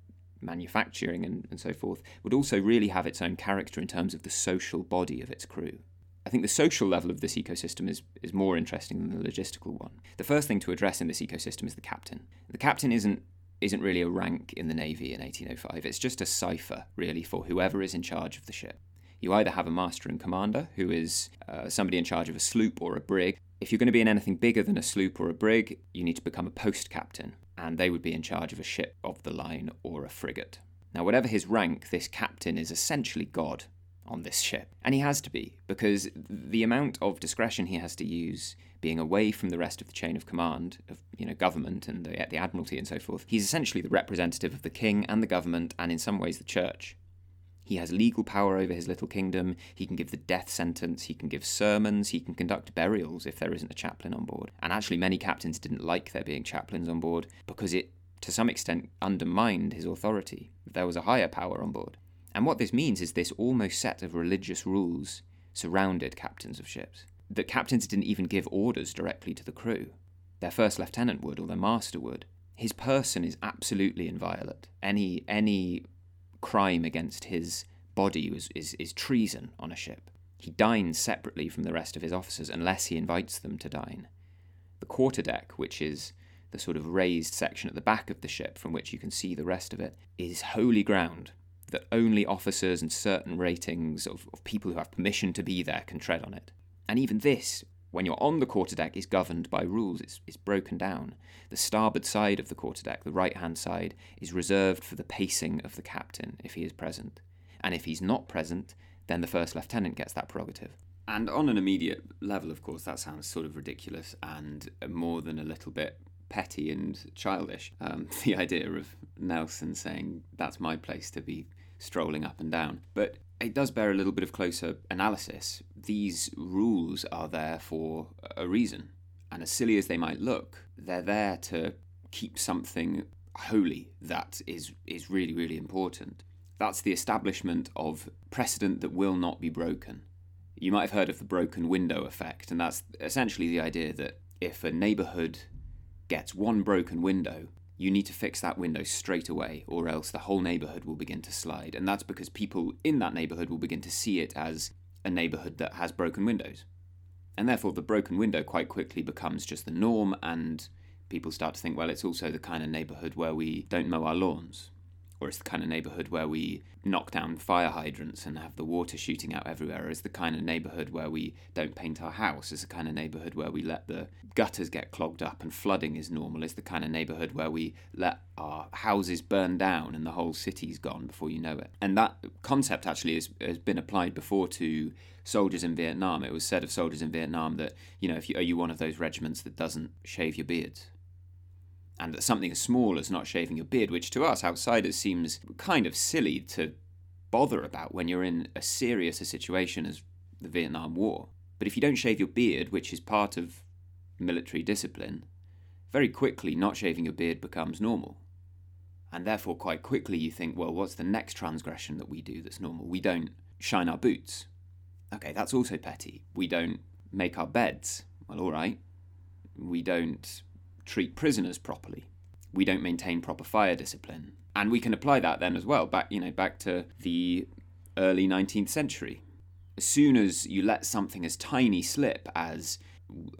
manufacturing and, and so forth, would also really have its own character in terms of the social body of its crew. I think the social level of this ecosystem is, is more interesting than the logistical one. The first thing to address in this ecosystem is the captain. The captain isn't isn't really a rank in the Navy in 1805. It's just a cipher, really, for whoever is in charge of the ship. You either have a master and commander, who is uh, somebody in charge of a sloop or a brig. If you're going to be in anything bigger than a sloop or a brig, you need to become a post captain, and they would be in charge of a ship of the line or a frigate. Now, whatever his rank, this captain is essentially God on this ship. And he has to be, because the amount of discretion he has to use being away from the rest of the chain of command of you know government and the, the admiralty and so forth, he's essentially the representative of the king and the government and in some ways the church. He has legal power over his little kingdom. He can give the death sentence. He can give sermons. He can conduct burials if there isn't a chaplain on board. And actually, many captains didn't like there being chaplains on board because it to some extent undermined his authority. There was a higher power on board. And what this means is this almost set of religious rules surrounded captains of ships. That captains didn't even give orders directly to the crew. Their first lieutenant would or their master would. His person is absolutely inviolate. Any any crime against his body is, is, is treason on a ship. He dines separately from the rest of his officers unless he invites them to dine. The quarterdeck, which is the sort of raised section at the back of the ship from which you can see the rest of it, is holy ground that only officers and certain ratings of, of people who have permission to be there can tread on it. And even this, when you're on the quarterdeck, is governed by rules. It's, it's broken down. The starboard side of the quarterdeck, the right hand side, is reserved for the pacing of the captain if he is present. And if he's not present, then the first lieutenant gets that prerogative. And on an immediate level, of course, that sounds sort of ridiculous and more than a little bit petty and childish. Um, (laughs) the idea of Nelson saying, That's my place to be strolling up and down. But it does bear a little bit of closer analysis. These rules are there for a reason. And as silly as they might look, they're there to keep something holy that is, is really, really important. That's the establishment of precedent that will not be broken. You might have heard of the broken window effect, and that's essentially the idea that if a neighbourhood gets one broken window, you need to fix that window straight away, or else the whole neighbourhood will begin to slide. And that's because people in that neighbourhood will begin to see it as a neighbourhood that has broken windows. And therefore, the broken window quite quickly becomes just the norm, and people start to think, well, it's also the kind of neighbourhood where we don't mow our lawns, or it's the kind of neighbourhood where we knock down fire hydrants and have the water shooting out everywhere, or it's the kind of neighbourhood where we don't paint our house, it's the kind of neighbourhood where we let the gutters get clogged up and flooding is normal, it's the kind of neighbourhood where we let our houses burn down and the whole city's gone before you know it. And that concept actually has, has been applied before to soldiers in Vietnam. It was said of soldiers in Vietnam that, you know, if you, are you one of those regiments that doesn't shave your beards? And that something as small as not shaving your beard, which to us outsiders seems kind of silly to bother about when you're in a serious a situation as the Vietnam War. But if you don't shave your beard, which is part of military discipline, very quickly not shaving your beard becomes normal. And therefore, quite quickly, you think, well, what's the next transgression that we do that's normal? We don't shine our boots. Okay, that's also petty. We don't make our beds. Well, all right. We don't treat prisoners properly. We don't maintain proper fire discipline. And we can apply that then as well, back you know, back to the early 19th century. As soon as you let something as tiny slip as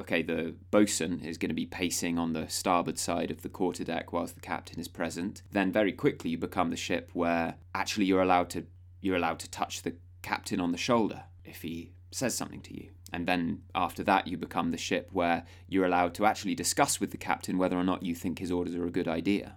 okay, the boatswain is going to be pacing on the starboard side of the quarterdeck whilst the captain is present, then very quickly you become the ship where actually you're allowed to you're allowed to touch the captain on the shoulder if he says something to you. And then after that, you become the ship where you're allowed to actually discuss with the captain whether or not you think his orders are a good idea.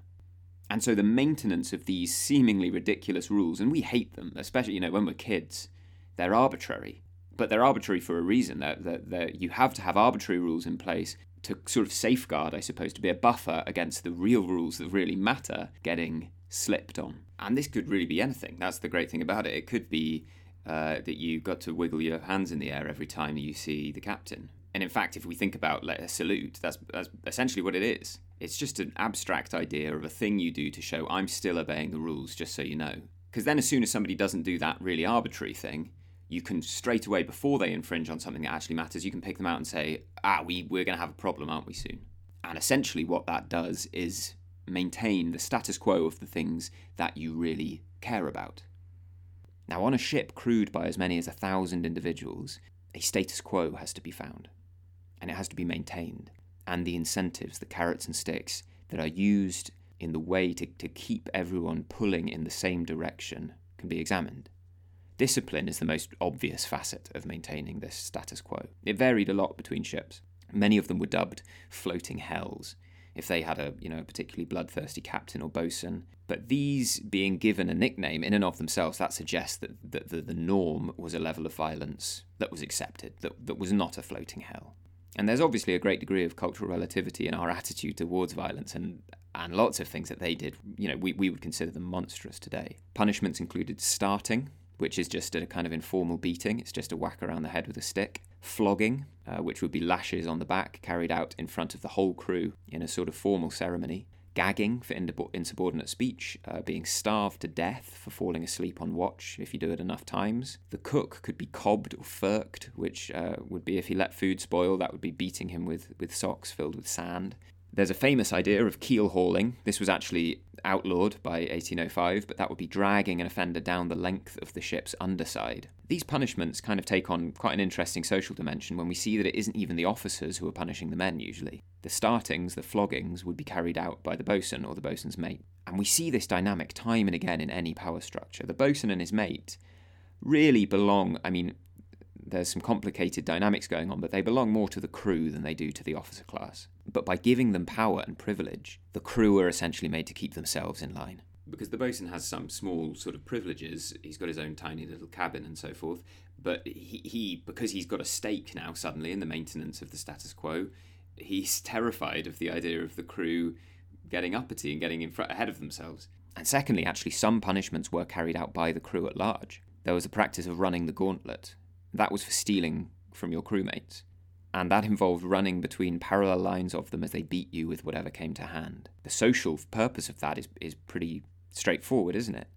And so the maintenance of these seemingly ridiculous rules, and we hate them, especially you know when we're kids, they're arbitrary, but they're arbitrary for a reason. That that that you have to have arbitrary rules in place to sort of safeguard, I suppose, to be a buffer against the real rules that really matter getting slipped on. And this could really be anything. That's the great thing about it. It could be uh, that you got to wiggle your hands in the air every time you see the captain. And in fact, if we think about a salute, that's, that's essentially what it is. It's just an abstract idea of a thing you do to show I'm still obeying the rules, just so you know. Because then, as soon as somebody doesn't do that really arbitrary thing, you can straight away, before they infringe on something that actually matters, you can pick them out and say, ah, we, we're going to have a problem, aren't we, soon? And essentially, what that does is maintain the status quo of the things that you really care about. Now, on a ship crewed by as many as a thousand individuals, a status quo has to be found, and it has to be maintained. And the incentives, the carrots and sticks that are used in the way to, to keep everyone pulling in the same direction can be examined. Discipline is the most obvious facet of maintaining this status quo. It varied a lot between ships. Many of them were dubbed floating hells, if they had a you know a particularly bloodthirsty captain or bosun. But these being given a nickname in and of themselves, that suggests that, that the, the norm was a level of violence that was accepted, that, that was not a floating hell. And there's obviously a great degree of cultural relativity in our attitude towards violence and and lots of things that they did, you know, we, we would consider them monstrous today. Punishments included starting, which is just a kind of informal beating, it's just a whack around the head with a stick flogging, uh, which would be lashes on the back carried out in front of the whole crew in a sort of formal ceremony, gagging for insubordinate speech, uh, being starved to death for falling asleep on watch if you do it enough times. The cook could be cobbed or furked, which uh, would be if he let food spoil, that would be beating him with, with socks filled with sand. There's a famous idea of keel hauling. This was actually outlawed by 1805, but that would be dragging an offender down the length of the ship's underside. These punishments kind of take on quite an interesting social dimension when we see that it isn't even the officers who are punishing the men usually. The startings, the floggings, would be carried out by the boatswain or the boatswain's mate. And we see this dynamic time and again in any power structure. The boatswain and his mate really belong, I mean, there's some complicated dynamics going on, but they belong more to the crew than they do to the officer class. But by giving them power and privilege, the crew are essentially made to keep themselves in line. Because the boatswain has some small sort of privileges, he's got his own tiny little cabin and so forth, but he, he because he's got a stake now suddenly in the maintenance of the status quo, he's (laughs) terrified of the idea of the crew getting uppity and getting in front ahead of themselves. And secondly, actually, some punishments were carried out by the crew at large. There was a practice of running the gauntlet, that was for stealing from your crewmates. And that involved running between parallel lines of them as they beat you with whatever came to hand. The social purpose of that is, is pretty straightforward, isn't it?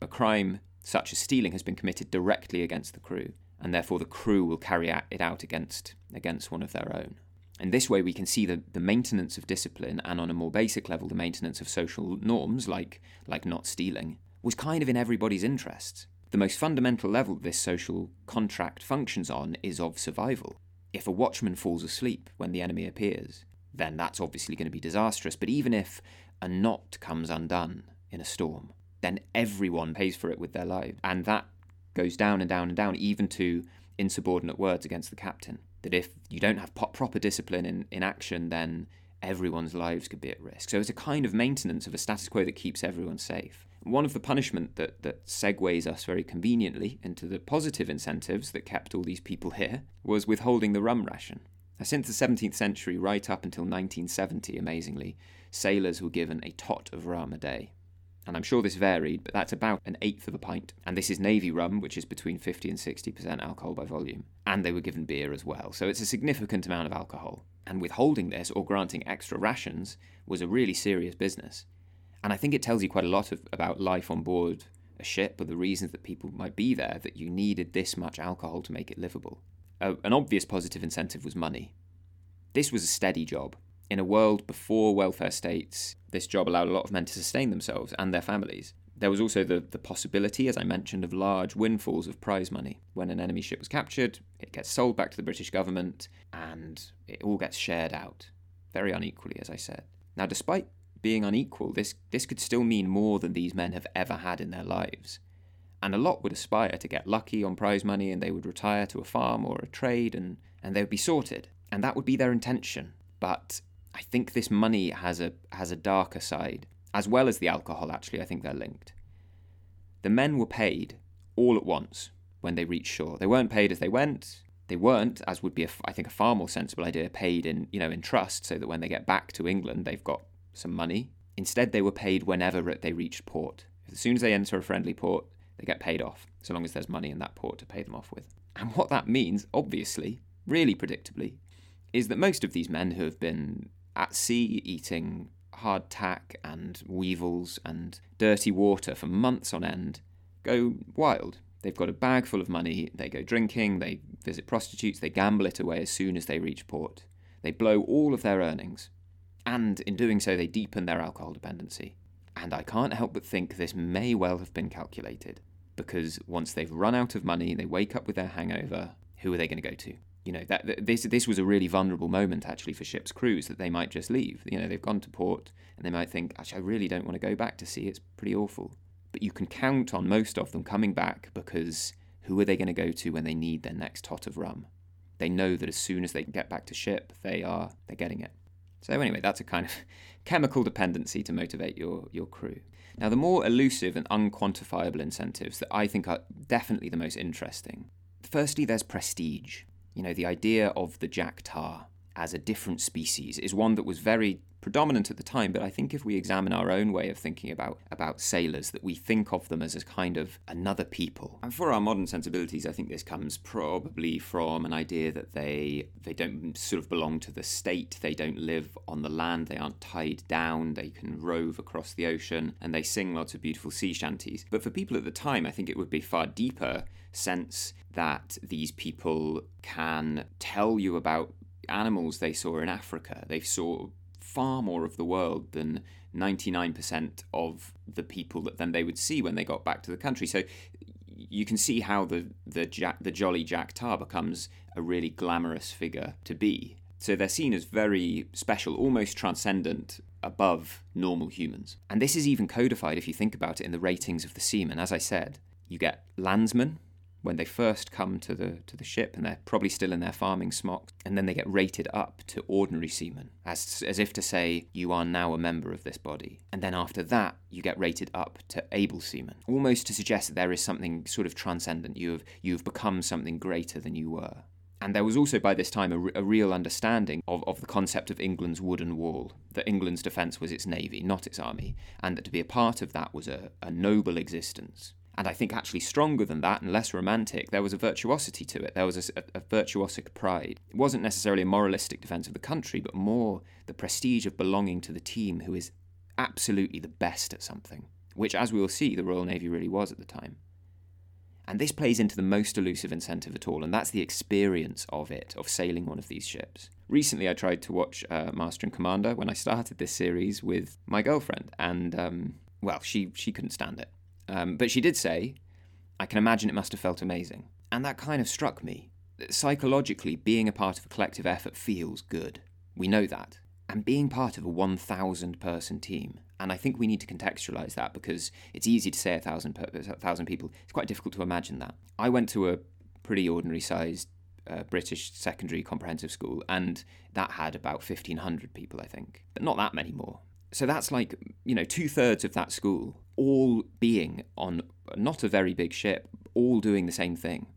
A crime such as stealing has been committed directly against the crew, and therefore the crew will carry it out against, against one of their own. In this way, we can see the, the maintenance of discipline and, on a more basic level, the maintenance of social norms, like, like not stealing, was kind of in everybody's interests. The most fundamental level this social contract functions on is of survival. If a watchman falls asleep when the enemy appears, then that's obviously going to be disastrous. But even if a knot comes undone in a storm, then everyone pays for it with their lives. And that goes down and down and down, even to insubordinate words against the captain. That if you don't have proper discipline in, in action, then everyone's lives could be at risk. So it's a kind of maintenance of a status quo that keeps everyone safe. One of the punishment that, that segues us very conveniently into the positive incentives that kept all these people here was withholding the rum ration. Now, since the 17th century, right up until 1970, amazingly, sailors were given a tot of rum a day. And I'm sure this varied, but that's about an eighth of a pint. And this is Navy rum, which is between 50 and 60% alcohol by volume. And they were given beer as well. So it's a significant amount of alcohol. And withholding this or granting extra rations was a really serious business. And I think it tells you quite a lot of, about life on board a ship or the reasons that people might be there, that you needed this much alcohol to make it livable. Uh, an obvious positive incentive was money. This was a steady job. In a world before welfare states, this job allowed a lot of men to sustain themselves and their families. There was also the, the possibility, as I mentioned, of large windfalls of prize money. When an enemy ship was captured, it gets sold back to the British government and it all gets shared out, very unequally, as I said. Now, despite being unequal, this, this could still mean more than these men have ever had in their lives. And a lot would aspire to get lucky on prize money and they would retire to a farm or a trade and, and they would be sorted. And that would be their intention. But I think this money has a has a darker side, as well as the alcohol. Actually, I think they're linked. The men were paid all at once when they reached shore. They weren't paid as they went. They weren't, as would be, a, I think, a far more sensible idea, paid in you know in trust, so that when they get back to England, they've got some money. Instead, they were paid whenever they reached port. As soon as they enter a friendly port, they get paid off, so long as there's money in that port to pay them off with. And what that means, obviously, really predictably, is that most of these men who have been at sea eating hardtack and weevils and dirty water for months on end go wild. They've got a bag full of money, they go drinking, they visit prostitutes, they gamble it away as soon as they reach port. They blow all of their earnings and in doing so, they deepen their alcohol dependency. And I can't help but think this may well have been calculated, because once they've run out of money, they wake up with their hangover, who are they going to go to? You know, that this this was a really vulnerable moment actually for ships' crews that they might just leave. You know, they've gone to port and they might think, actually, I really don't want to go back to sea. It's pretty awful. But you can count on most of them coming back because who are they going to go to when they need their next tot of rum? They know that as soon as they get back to ship, they are they're getting it. So anyway, that's a kind of (laughs) chemical dependency to motivate your, your crew. Now, the more elusive and unquantifiable incentives that I think are definitely the most interesting. Firstly, there's prestige. You know, the idea of the Jack Tar. As a different species is one that was very predominant at the time, but I think if we examine our own way of thinking about, about sailors, that we think of them as a kind of another people. And for our modern sensibilities, I think this comes probably from an idea that they they don't sort of belong to the state, they don't live on the land, they aren't tied down, they can rove across the ocean, and they sing lots of beautiful sea shanties. But for people at the time, I think it would be far deeper sense that these people can tell you about animals they saw in Africa. They saw far more of the world than 99% of the people that then they would see when they got back to the country. So you can see how the the Jack, the jolly Jack Tar becomes a really glamorous figure to be. So they're seen as very special, almost transcendent above normal humans. And this is even codified if you think about it in the ratings of the seamen. As I said, you get landsmen, when they first come to the to the ship, and they're probably still in their farming smocks, and then they get rated up to ordinary seamen, as as if to say you are now a member of this body. And then after that, you get rated up to able seamen, almost to suggest that there is something sort of transcendent. You have you have become something greater than you were. And there was also by this time a, a, real understanding of, of the concept of England's wooden wall, that England's defence was its navy, not its army, and that to be a part of that was a, a noble existence and I think actually stronger than that and less romantic, there was a virtuosity to it. There was a, a, virtuosic pride. It wasn't necessarily a moralistic defence of the country, but more the prestige of belonging to the team who is absolutely the best at something, which, as we will see, the Royal Navy really was at the time. And this plays into the most elusive incentive at all, and that's the experience of it, of sailing one of these ships. Recently, I tried to watch uh, Master and Commander when I started this series with my girlfriend, and um, well, she she couldn't stand it. Um, but she did say, I can imagine it must have felt amazing. And that kind of struck me. Psychologically, being a part of a collective effort feels good. We know that. And being part of a 1,000 person team, and I think we need to contextualize that because it's easy to say a thousand, per- people. It's quite difficult to imagine that. I went to a pretty ordinary sized uh, British secondary comprehensive school, and that had about 1,500 people, I think. But not that many more. So that's like, you know, two thirds of that school all being on not a very big ship, all doing the same thing.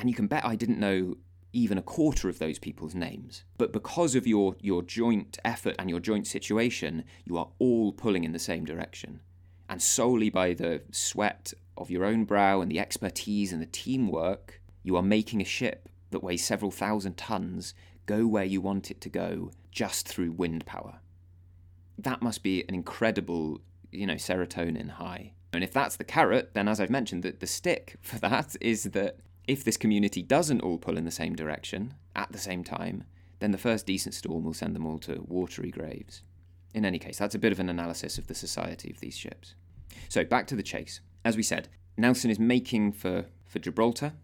And you can bet I didn't know even a quarter of those people's names. But because of your, your joint effort and your joint situation, you are all pulling in the same direction. And solely by the sweat of your own brow and the expertise and the teamwork, you are making a ship that weighs several thousand tons go where you want it to go just through wind power. That must be an incredible you know, serotonin high. And if that's the carrot, then as I've mentioned, the, the stick (laughs) for that is that if this community doesn't all pull in the same direction at the same time, then the first decent storm will send them all to watery graves. In any case, that's a bit of an analysis of the society of these ships. So back to the chase. As we said, Nelson is making for, for Gibraltar,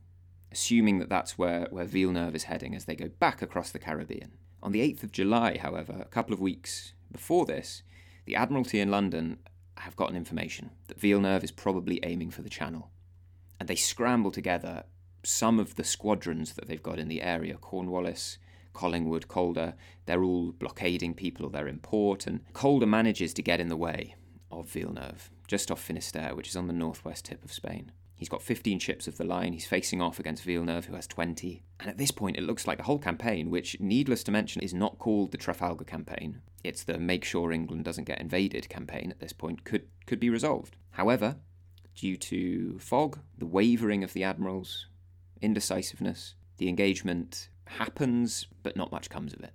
assuming that that's where, where Villeneuve is heading as they go back across the Caribbean. On the 8th of July, however, a couple of weeks before this, the Admiralty in London have gotten information that Villeneuve is probably aiming for the Channel. And they scramble together some of the squadrons that they've got in the area Cornwallis, Collingwood, Calder. They're all blockading people they're in port, and Calder manages to get in the way of Villeneuve, just off Finisterre, which is on the northwest tip of Spain. He's got 15 ships of the line. He's facing off against Villeneuve, who has 20. And at this point, it looks like the whole campaign, which, needless to mention, is not called the Trafalgar campaign. It's the make sure England doesn't get invaded campaign at this point, could, could be resolved. However, due to fog, the wavering of the admirals, indecisiveness, the engagement happens, but not much comes of it.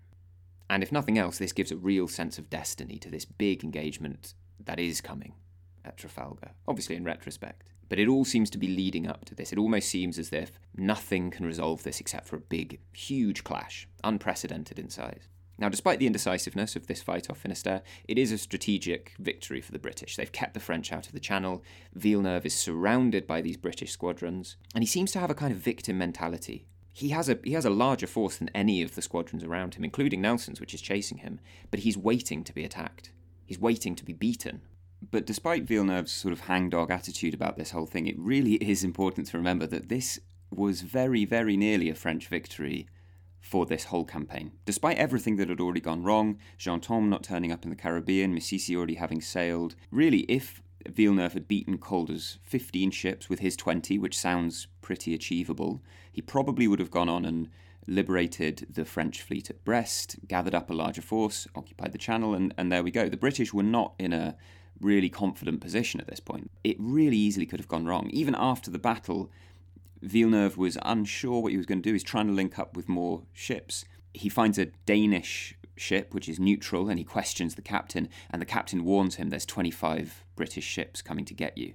And if nothing else, this gives a real sense of destiny to this big engagement that is coming at Trafalgar, obviously in retrospect. But it all seems to be leading up to this. It almost seems as if nothing can resolve this except for a big, huge clash, unprecedented in size. Now, despite the indecisiveness of this fight off Finisterre, it is a strategic victory for the British. They've kept the French out of the Channel. Villeneuve is surrounded by these British squadrons, and he seems to have a kind of victim mentality. He has a he has a larger force than any of the squadrons around him, including Nelson's, which is chasing him. But he's waiting to be attacked. He's waiting to be beaten but despite Villeneuve's sort of hangdog attitude about this whole thing, it really (laughs) is important to remember that this was very, very nearly a French victory for this whole campaign. Despite everything that had already gone wrong, Ganteaume not turning up in the Caribbean, Missiessy already having sailed, really, if Villeneuve had beaten Calder's 15 ships with his 20, which sounds pretty achievable. He probably would have gone on and liberated the French fleet at Brest, gathered up a larger force, occupied the Channel, and, and there we go. The British were not in a really confident position at this point. It really easily could have gone wrong. Even after the battle, Villeneuve was unsure what he was going to do. He's trying to link up with more ships. He finds a Danish ship, which is neutral, and he questions the captain, and the captain warns him there's 25 British ships coming to get you.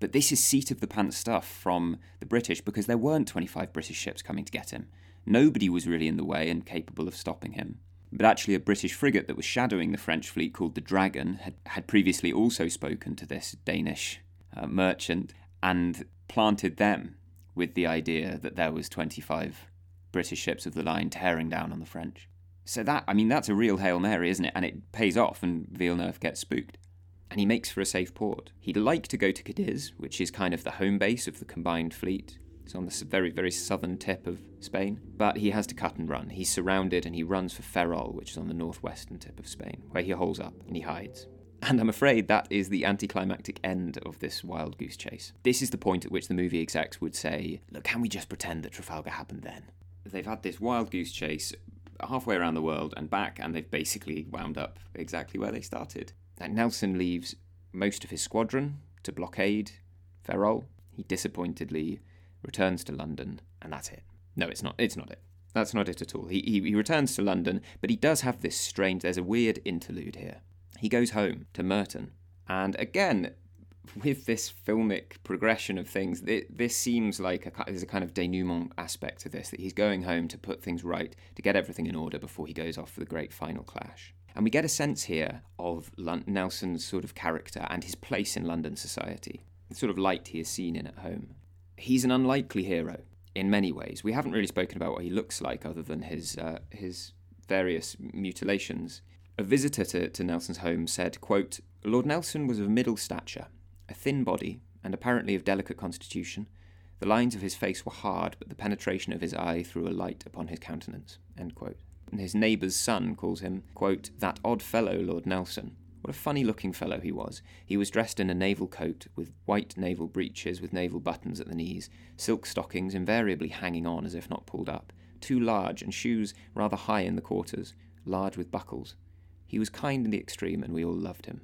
But this is seat of the pants stuff from the British because there weren't 25 British ships coming to get him. Nobody was really in the way and capable of stopping him. But actually, a British frigate that was shadowing the French fleet called the Dragon had, had previously also spoken to this Danish uh, merchant and planted them with the idea that there was 25 British ships of the line tearing down on the French. So that, I mean, that's a real Hail Mary, isn't it? And it pays off and Villeneuve gets spooked. And he makes for a safe port. He'd like to go to Cadiz, which is kind of the home base of the combined fleet. It's on the very, very southern tip of Spain. But he has to cut and run. He's surrounded and he runs for Ferrol, which is on the northwestern tip of Spain, where he holes up and he hides. And I'm afraid that is the anticlimactic end of this wild goose chase. This is the point at which the movie execs would say, Look, can we just pretend that Trafalgar happened then? They've had this wild goose chase halfway around the world and back, and they've basically wound up exactly where they started. And Nelson leaves most of his squadron to blockade Ferrol. He disappointedly returns to London, and that's it. No, it's not. It's not it. That's not it at all. He, he, he returns to London, but he does have this strange. There's a weird interlude here. He goes home to Merton, and again, with this filmic progression of things, this seems like a, there's a kind of denouement aspect to this that he's going home to put things right, to get everything in order before he goes off for the great final clash. And we get a sense here of Nelson's sort of character and his place in London society, the sort of light he is seen in at home. He's an unlikely hero in many ways. We haven't really spoken about what he looks like other than his uh, his various mutilations. A visitor to, to Nelson's home said, quote, Lord Nelson was of middle stature, a thin body, and apparently of delicate constitution. The lines of his face were hard, but the penetration of his eye threw a light upon his countenance. End quote. And his neighbour's son calls him, quote, that odd fellow, Lord Nelson. What a funny looking fellow he was. He was dressed in a naval coat, with white naval breeches with naval buttons at the knees, silk stockings invariably hanging on as if not pulled up, too large, and shoes rather high in the quarters, large with buckles. He was kind in the extreme, and we all loved him.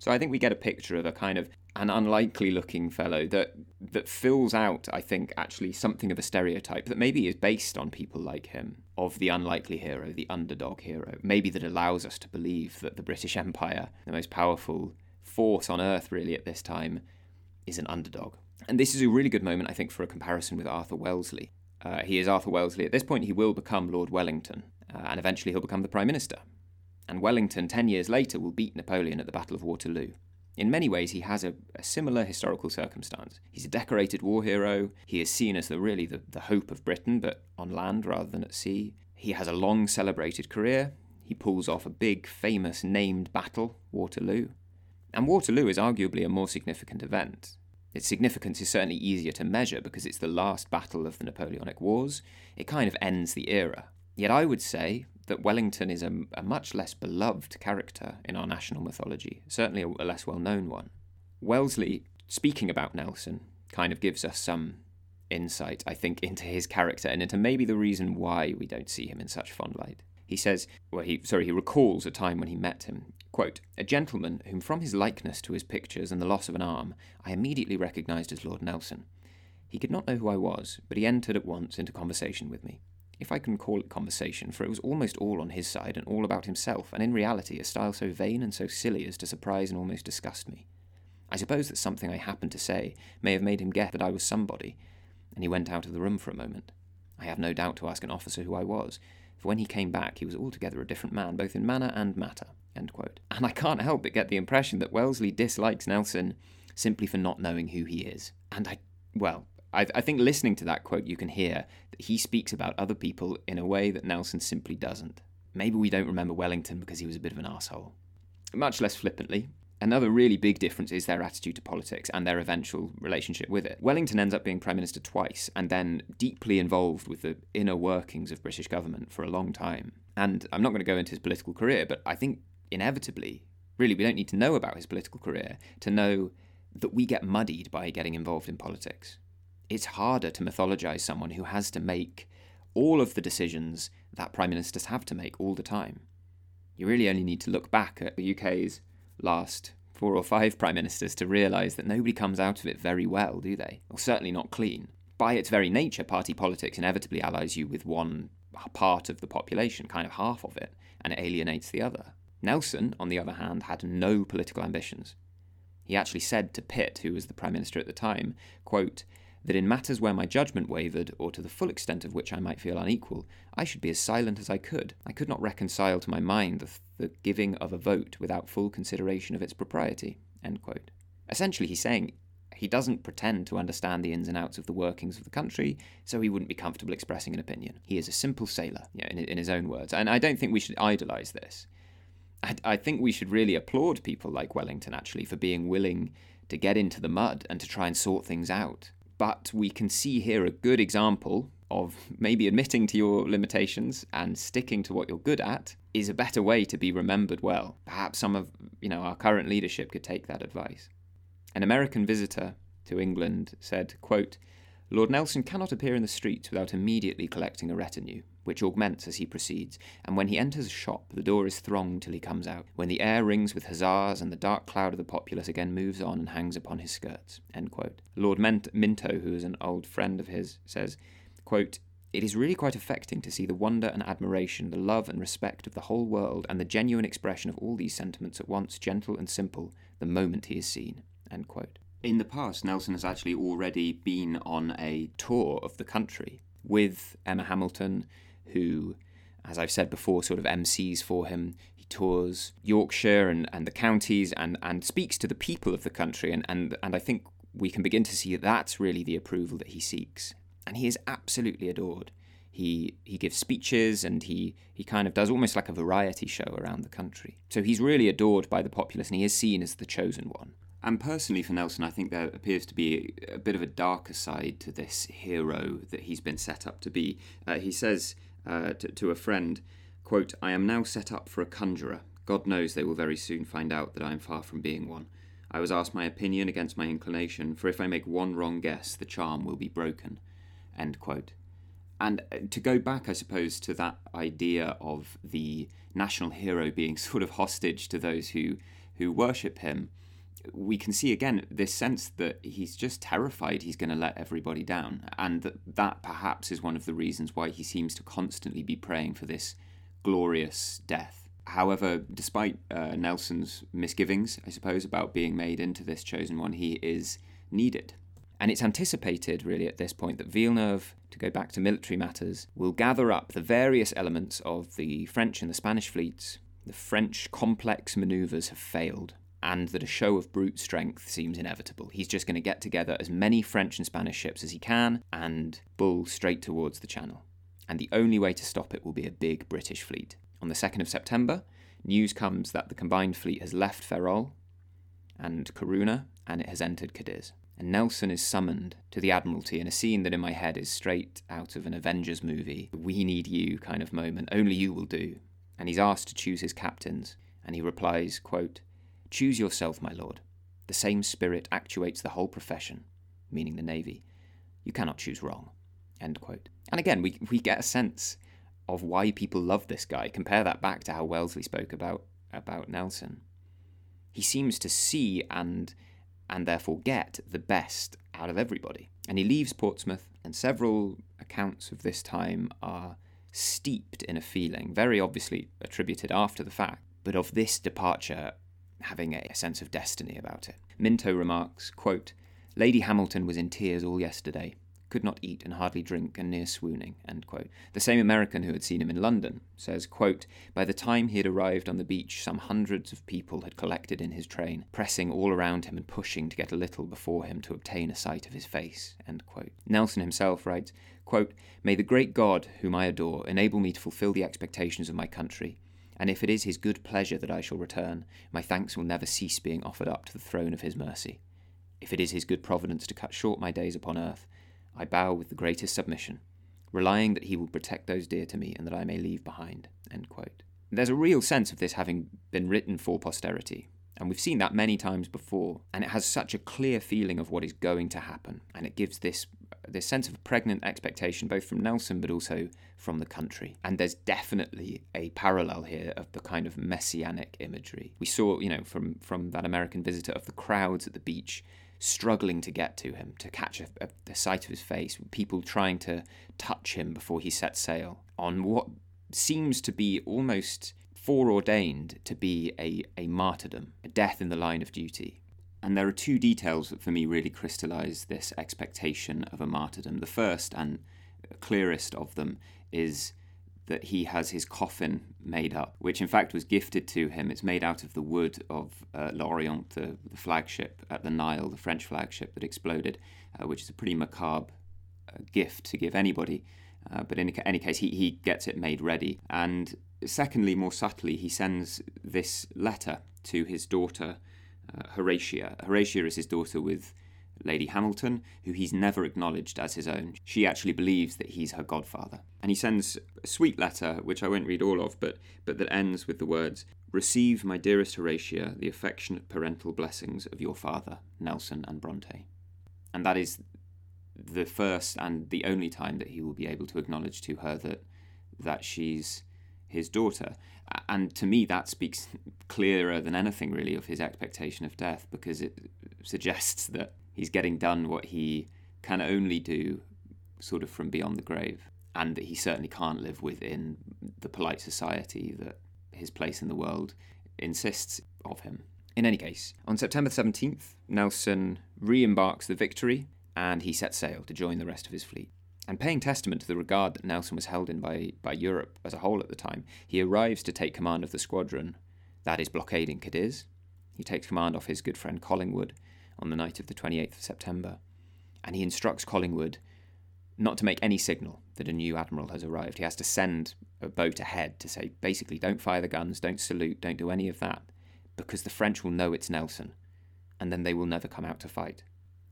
So I think we get a picture of a kind of an unlikely looking fellow that that fills out, I think, actually something of a stereotype that maybe is based on people like him, of the unlikely hero, the underdog hero. Maybe that allows us to believe that the British Empire, the most powerful force on earth really at this time, is an underdog. And this is a really good moment, I think, for a comparison with Arthur Wellesley. Uh, he is Arthur Wellesley. At this point, he will become Lord Wellington, uh, and eventually he'll become the Prime Minister. And Wellington, ten years later, will beat Napoleon at the Battle of Waterloo. In many ways, he has a, a, similar historical circumstance. He's a decorated war hero. He is seen as the really the, the hope of Britain, but on land rather than at sea. He has a long celebrated career. He pulls off a big, famous, named battle, Waterloo. And Waterloo is arguably a more significant event. Its significance is certainly easier to measure because it's the last battle of the Napoleonic Wars. It kind of ends the era. Yet I would say that Wellington is a, a much less beloved character in our national mythology, certainly a, a less well known one. Wellesley, speaking about Nelson, kind of gives us some insight, I think, (laughs) into his character and into maybe the reason why we don't see him in such fond light. He says, well, he sorry, he recalls a time when he met him. Quote, a gentleman whom, from his likeness to his pictures and the loss of an arm, I immediately recognised as Lord Nelson. He could not know who I was, but he entered at once into conversation with me if I can call it conversation, for it was almost all on his side and all about himself, and in reality a style so vain and so silly as to surprise and almost disgust me. I suppose that something I happened to say may have made him guess that I was somebody, and he went out of the room for a moment. I have no doubt to ask an officer who I was, for when he came back he was altogether a different man, both in manner and matter. (laughs) And I can't help but get the impression that Wellesley dislikes Nelson simply for not knowing who he is. And I, well, I, I think listening to that quote, you can hear that he speaks about other people in a way that Nelson simply doesn't. Maybe we don't remember Wellington because he was a bit of an asshole. Much less flippantly. Another really big difference is their attitude to politics and their eventual relationship with it. Wellington ends up being Prime Minister twice and then deeply involved with the inner workings of British government for a long time. And I'm not going to go into his political career, but I think inevitably Really, we don't need to know about his political career to know that we get muddied by getting involved in politics. It's harder to mythologize someone who has to make all of the decisions that prime ministers have to make all the time. You really only need to look back at the UK's last four or five prime ministers to realise that nobody comes out of it very well, do they? Or certainly not clean. By its very nature, party politics inevitably allies you with one part of the population, kind of half of it, and it alienates the other. Nelson, on the other hand, had no political ambitions. He actually said to Pitt, who was the prime minister at the time, quote, that in matters where my judgment wavered, or to the full extent of which I might feel unequal, I should be as silent as I could. I could not reconcile to my mind the, the giving of a vote without full consideration of its propriety. Essentially, he's saying he doesn't pretend to understand the ins and outs of the workings of the country, so he wouldn't be comfortable expressing an opinion. He is a simple sailor, you know, in, in his own words. And I don't think we should idolise this. I, I think we should really applaud people like Wellington, actually, for being willing to get into the mud and to try and sort things out. But we can see here a good example of maybe admitting to your limitations and sticking to what you're good at is a better way to be remembered well. Perhaps some of you know our current leadership could take that advice. An American visitor to England said, quote, Lord Nelson cannot appear in the streets without immediately collecting a retinue, which augments as he proceeds, and when he enters a shop, the door is thronged till he comes out, when the air rings with huzzas and the dark cloud of the populace again moves on and hangs upon his skirts. Lord Minto, who is an old friend of his, says, quote, it is really quite affecting to see the wonder and admiration, the love and respect of the whole world, and the genuine expression of all these sentiments at once gentle and simple, the moment he is seen. In the past, Nelson has actually already been on a tour of the country with Emma Hamilton, who, as I've said before, sort of MCs for him. He tours Yorkshire and, and the counties and, and speaks to the people of the country. And, and, and I think we can begin to see that that's really the approval that he seeks. And he is absolutely adored. He, he gives speeches and he, he kind of does almost like a variety show around the country. So he's really adored by the populace and he is seen as the chosen one. And personally, for Nelson, I think there appears to be a bit of a darker side to this hero that he's been set up to be. Uh, he says uh, to, to a friend, quote, I am now set up for a conjurer. God knows they will very soon find out that I am far from being one. I was asked my opinion against my inclination, for if I make one wrong guess, the charm will be broken. End quote. And uh, to go back, I suppose, to that idea of the national hero being (laughs) sort of hostage to those who, who worship him, we can see again this sense that he's just terrified he's going to let everybody down, and that that perhaps is one of the reasons why he seems to constantly be praying for this glorious death. However, despite uh, Nelson's misgivings, I suppose, about being made into this chosen one, he is needed. And it's anticipated, really, at this point, that Villeneuve, to go back to military matters, will gather up the various elements of the French and the Spanish fleets. The French complex manoeuvres have failed and that a show of brute strength seems inevitable. He's just going to get together as many French and Spanish ships as he can and bull straight towards the Channel. And the only way to stop it will be a big British fleet. On the 2nd of September, news comes that the combined fleet has left Ferrol and Corunna and it has entered Cadiz. And Nelson is summoned to the Admiralty in a scene that in my head is straight out of an Avengers movie. We need you kind of moment. Only you will do. And he's asked to choose his captains. And he replies, quote, Choose yourself, my lord. The same spirit actuates the whole profession, meaning the Navy. You cannot choose wrong. End quote. And again, we, we get a sense of why people love this guy. Compare that back to how Wellesley spoke about, about Nelson. He seems to see and and therefore get the best out of everybody. And he leaves Portsmouth, and several accounts of this time are steeped in a feeling, very obviously attributed after the fact, but of this departure having a sense of destiny about it. Minto remarks, quote, Lady Hamilton was in tears all yesterday, could not eat and hardly drink and near swooning. The same American who had seen him in London says, quote, By the time he had arrived on the beach, some hundreds of people had collected in his train, pressing all around him and pushing to get a little before him to obtain a sight of his face. Nelson himself writes, quote, May the great God, whom I adore, enable me to fulfill the expectations of my country and if it is his good pleasure that I shall return, my thanks will never cease being offered up to the throne of his mercy. If it is his good providence to cut short my days upon earth, I bow with the greatest submission, relying that he will protect those dear to me and that I may leave behind. There's a real sense of this having been written for posterity. And we've seen that many times before, and it has such a clear feeling of what is going to happen, and it gives this this sense of pregnant expectation both from Nelson but also from the country. And there's definitely a parallel here of the kind of messianic imagery. We saw, you know, from from that American visitor of the crowds at the beach struggling to get to him, to catch a, a, a sight of his face, people trying to touch him before he set sail on what seems to be almost foreordained to be a, a martyrdom, a death in the line of duty. And there are two details that for me really crystallize this expectation of a martyrdom. The first and clearest of them is that he has his coffin made up, which in fact was gifted to him. It's made out of the wood of uh, L'Orient, the, the, flagship at the Nile, the French flagship that exploded, uh, which is a pretty macabre uh, gift to give anybody. Uh, but in any case, he, he gets it made ready. And secondly, more subtly, he sends this letter to his daughter, uh, Horatia. Horatia is his daughter with Lady Hamilton, who he's never acknowledged as his own. She actually believes that he's her godfather. And he sends a sweet letter, which I won't read all of, but, but that ends with the words Receive, my dearest Horatia, the affectionate parental blessings of your father, Nelson and Bronte. And that is the first and the only time that he will be able to acknowledge to her that that she's his daughter. And to me, that speaks (laughs) clearer than anything, really, of his expectation of death, because it suggests (laughs) that he's getting done what he can only do sort of from beyond the grave, and that he certainly can't live within the polite society that his place in the world insists of him. In any case, on September 17th, Nelson re embarks the Victory and he sets sail to join the rest of his fleet. And paying testament to the regard that Nelson was held in by, by Europe as a whole at the time, he arrives to take command of the squadron that is blockading Cadiz. He takes command off his good friend Collingwood on the night of the 28th of September, and he instructs Collingwood not to make any signal that a new admiral has arrived. He has to send a boat ahead to say, basically, don't fire the guns, don't salute, don't do any of that, because the French will know it's Nelson, and then they will never come out to fight.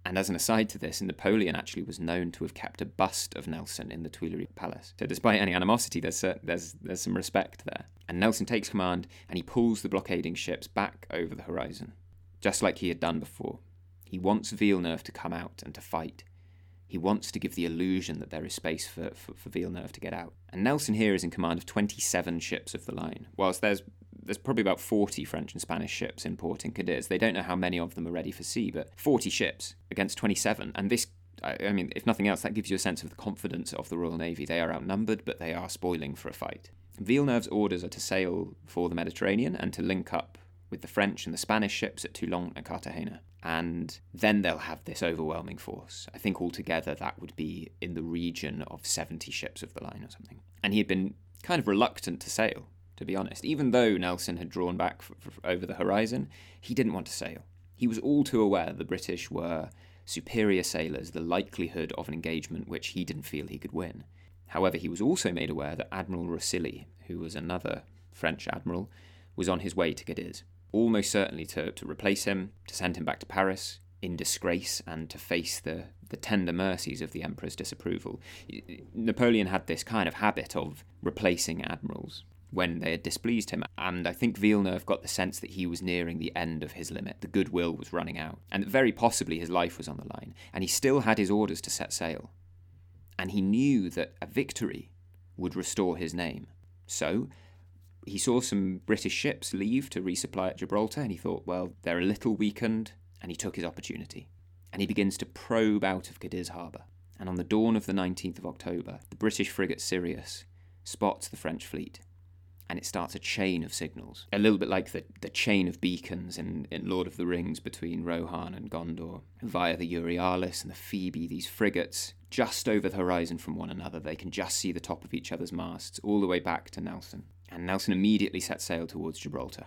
And as an aside to this, Napoleon actually was known to have kept a bust of Nelson in the Tuileries Palace. So despite any animosity, there's, there's, there's some respect there. And Nelson takes command and he pulls the blockading ships back over the horizon, just like he had done before. He wants Villeneuve to come out and to fight. He wants to give the illusion that there is space for, for, for Villeneuve to get out. And Nelson here is in command of 27 ships of the line, whilst there's there's probably about 40 French and Spanish ships in port in Cadiz. They don't know how many of them are ready for sea, but 40 ships against 27. And this, I mean, if nothing else, that gives you a sense of the confidence of the Royal Navy. They are outnumbered, but they are spoiling for a fight. Villeneuve's orders are to sail for the Mediterranean and to link up with the French and the Spanish ships at Toulon and Cartagena. And then they'll have this overwhelming force. I think altogether that would be in the region of 70 ships of the line or something. And he had been kind of reluctant to sail to be honest. Even though Nelson had drawn back over the horizon, he didn't want to sail. He was all too aware the British were superior sailors, the likelihood of an engagement which he didn't feel he could win. However, he was also made aware that Admiral Rosilly, who was another French admiral, was on his way to Cadiz, almost certainly to, to replace him, to send him back to Paris in disgrace, and to face the, the tender mercies of the Emperor's disapproval. Napoleon had this kind of habit of replacing admirals when they had displeased him. And I think Villeneuve got the sense that he was nearing the end of his limit. The goodwill was running out, and that very possibly his life was on the line. And he still had his orders to set sail. And he knew that a victory would restore his name. So he saw some British ships leave to resupply at Gibraltar, and he thought, well, they're a little weakened, and he took his opportunity. And he begins to probe out of Cadiz harbour. And on the dawn of the 19th of October, the British frigate Sirius spots the French fleet and it starts a chain of signals. A little bit like the, the chain of beacons in, in Lord of the Rings between Rohan and Gondor. Via the Euryalus and the Phoebe, these frigates, just over the horizon from one another, they can just see the top of each other's masts, all the way back to Nelson. And Nelson immediately sets sail towards Gibraltar.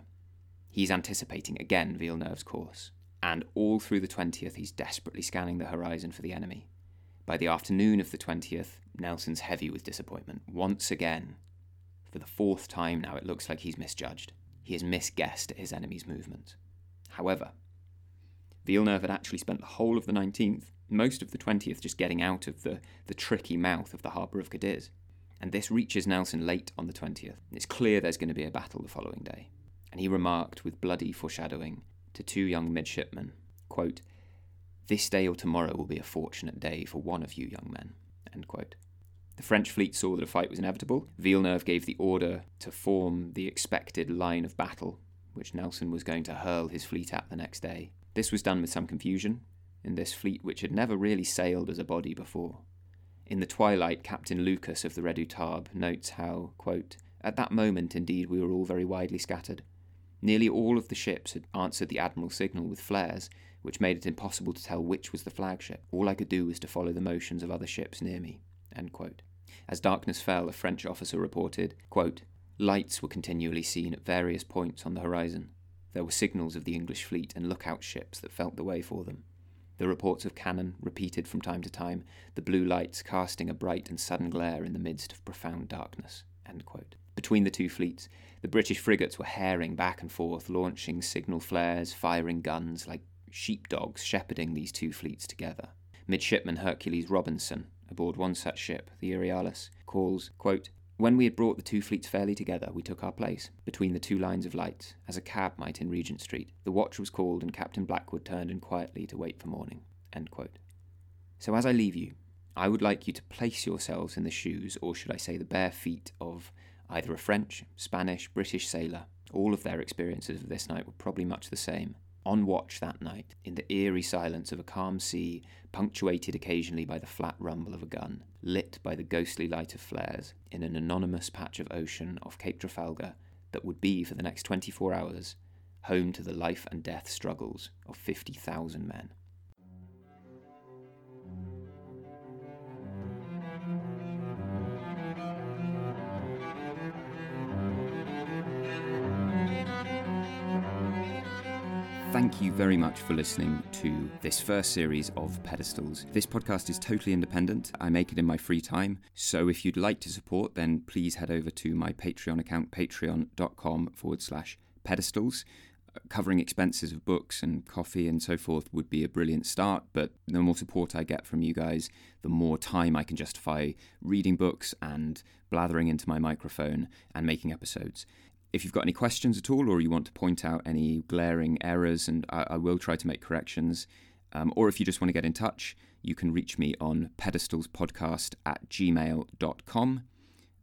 He's anticipating again Villeneuve's course. And all through the 20th, he's desperately scanning the horizon for the enemy. By the afternoon of the 20th, Nelson's heavy with disappointment. Once again, for the fourth time now, it looks like he's misjudged. He has misguessed at his enemy's movement. However, Villeneuve had actually spent the whole of the 19th, most of the 20th, just getting out of the, the tricky mouth of the harbour of Cadiz. and this reaches Nelson late on the 20th. It's clear there's going to be a battle the following day. And he remarked with bloody foreshadowing to two young midshipmen, quote, This day or tomorrow will be a fortunate day for one of you young men. End quote. The French fleet saw that a fight was inevitable. Villeneuve gave the order to form the expected line of battle, which Nelson was going to hurl his fleet at the next day. This was done with some confusion, in this fleet which had never really sailed as a body before. In the twilight, Captain Lucas of the Redoutable notes how, quote, At that moment, indeed, we were all very widely scattered. Nearly all of the ships had answered the Admiral's signal with flares, which made it impossible to tell which was the flagship. All I could do was to follow the motions of other ships near me. As darkness fell, a French officer reported, quote, Lights were continually seen at various points on the horizon. There were signals of the English fleet and lookout ships that felt the way for them. The reports of cannon repeated from time to time, the blue lights casting a bright and sudden glare in the midst of profound darkness. Between the two fleets, the British frigates were herring back and forth, launching signal flares, firing guns, like sheepdogs shepherding these two fleets together. Midshipman Hercules Robinson, aboard one such ship, the Euryalus, calls, quote, When we had brought the two fleets fairly together, we took our place, between the two lines of lights, as a cab might in Regent Street. The watch was called, and Captain Blackwood turned in quietly to wait for morning. So as I leave you, I would like you to place yourselves in the shoes, or should I say the bare feet, of either a French, Spanish, British sailor. All of their experiences of this night were probably much the same. On watch that night, in the eerie silence of a calm sea, punctuated occasionally by the flat rumble of a gun, lit by the ghostly light of flares, in an anonymous patch of ocean off Cape Trafalgar that would be, for the next 24 hours, home to the life and death struggles of 50,000 men. Thank you very much for listening to this first series of Pedestals. This podcast is totally independent. I make it in my free time. So if you'd like to support, then please head over to my Patreon account, patreon.com forward slash pedestals. Covering expenses of books and coffee and so forth would be a brilliant start, but the more support I get from you guys, the more time I can justify reading books and blathering into my microphone and making episodes. If you've got any questions at all, or you want to point out any glaring errors, and I, I will try to make corrections, um, or if you just want to get in touch, you can reach me on pedestalspodcast at gmail.com.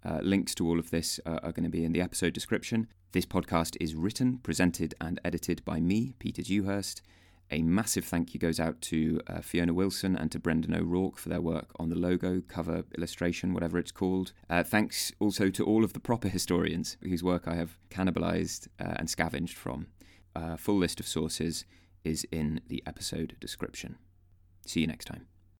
Uh, links to all of this uh, are going to be in the episode description. This podcast is written, presented, and edited by me, Peter Dewhurst. A massive thank you goes out to uh, Fiona Wilson and to Brendan O'Rourke for their work on the logo, cover, illustration, whatever it's called. Uh, thanks also to all of the proper historians whose work I have cannibalized uh, and scavenged from. A full list of sources is in the episode description. See you next time.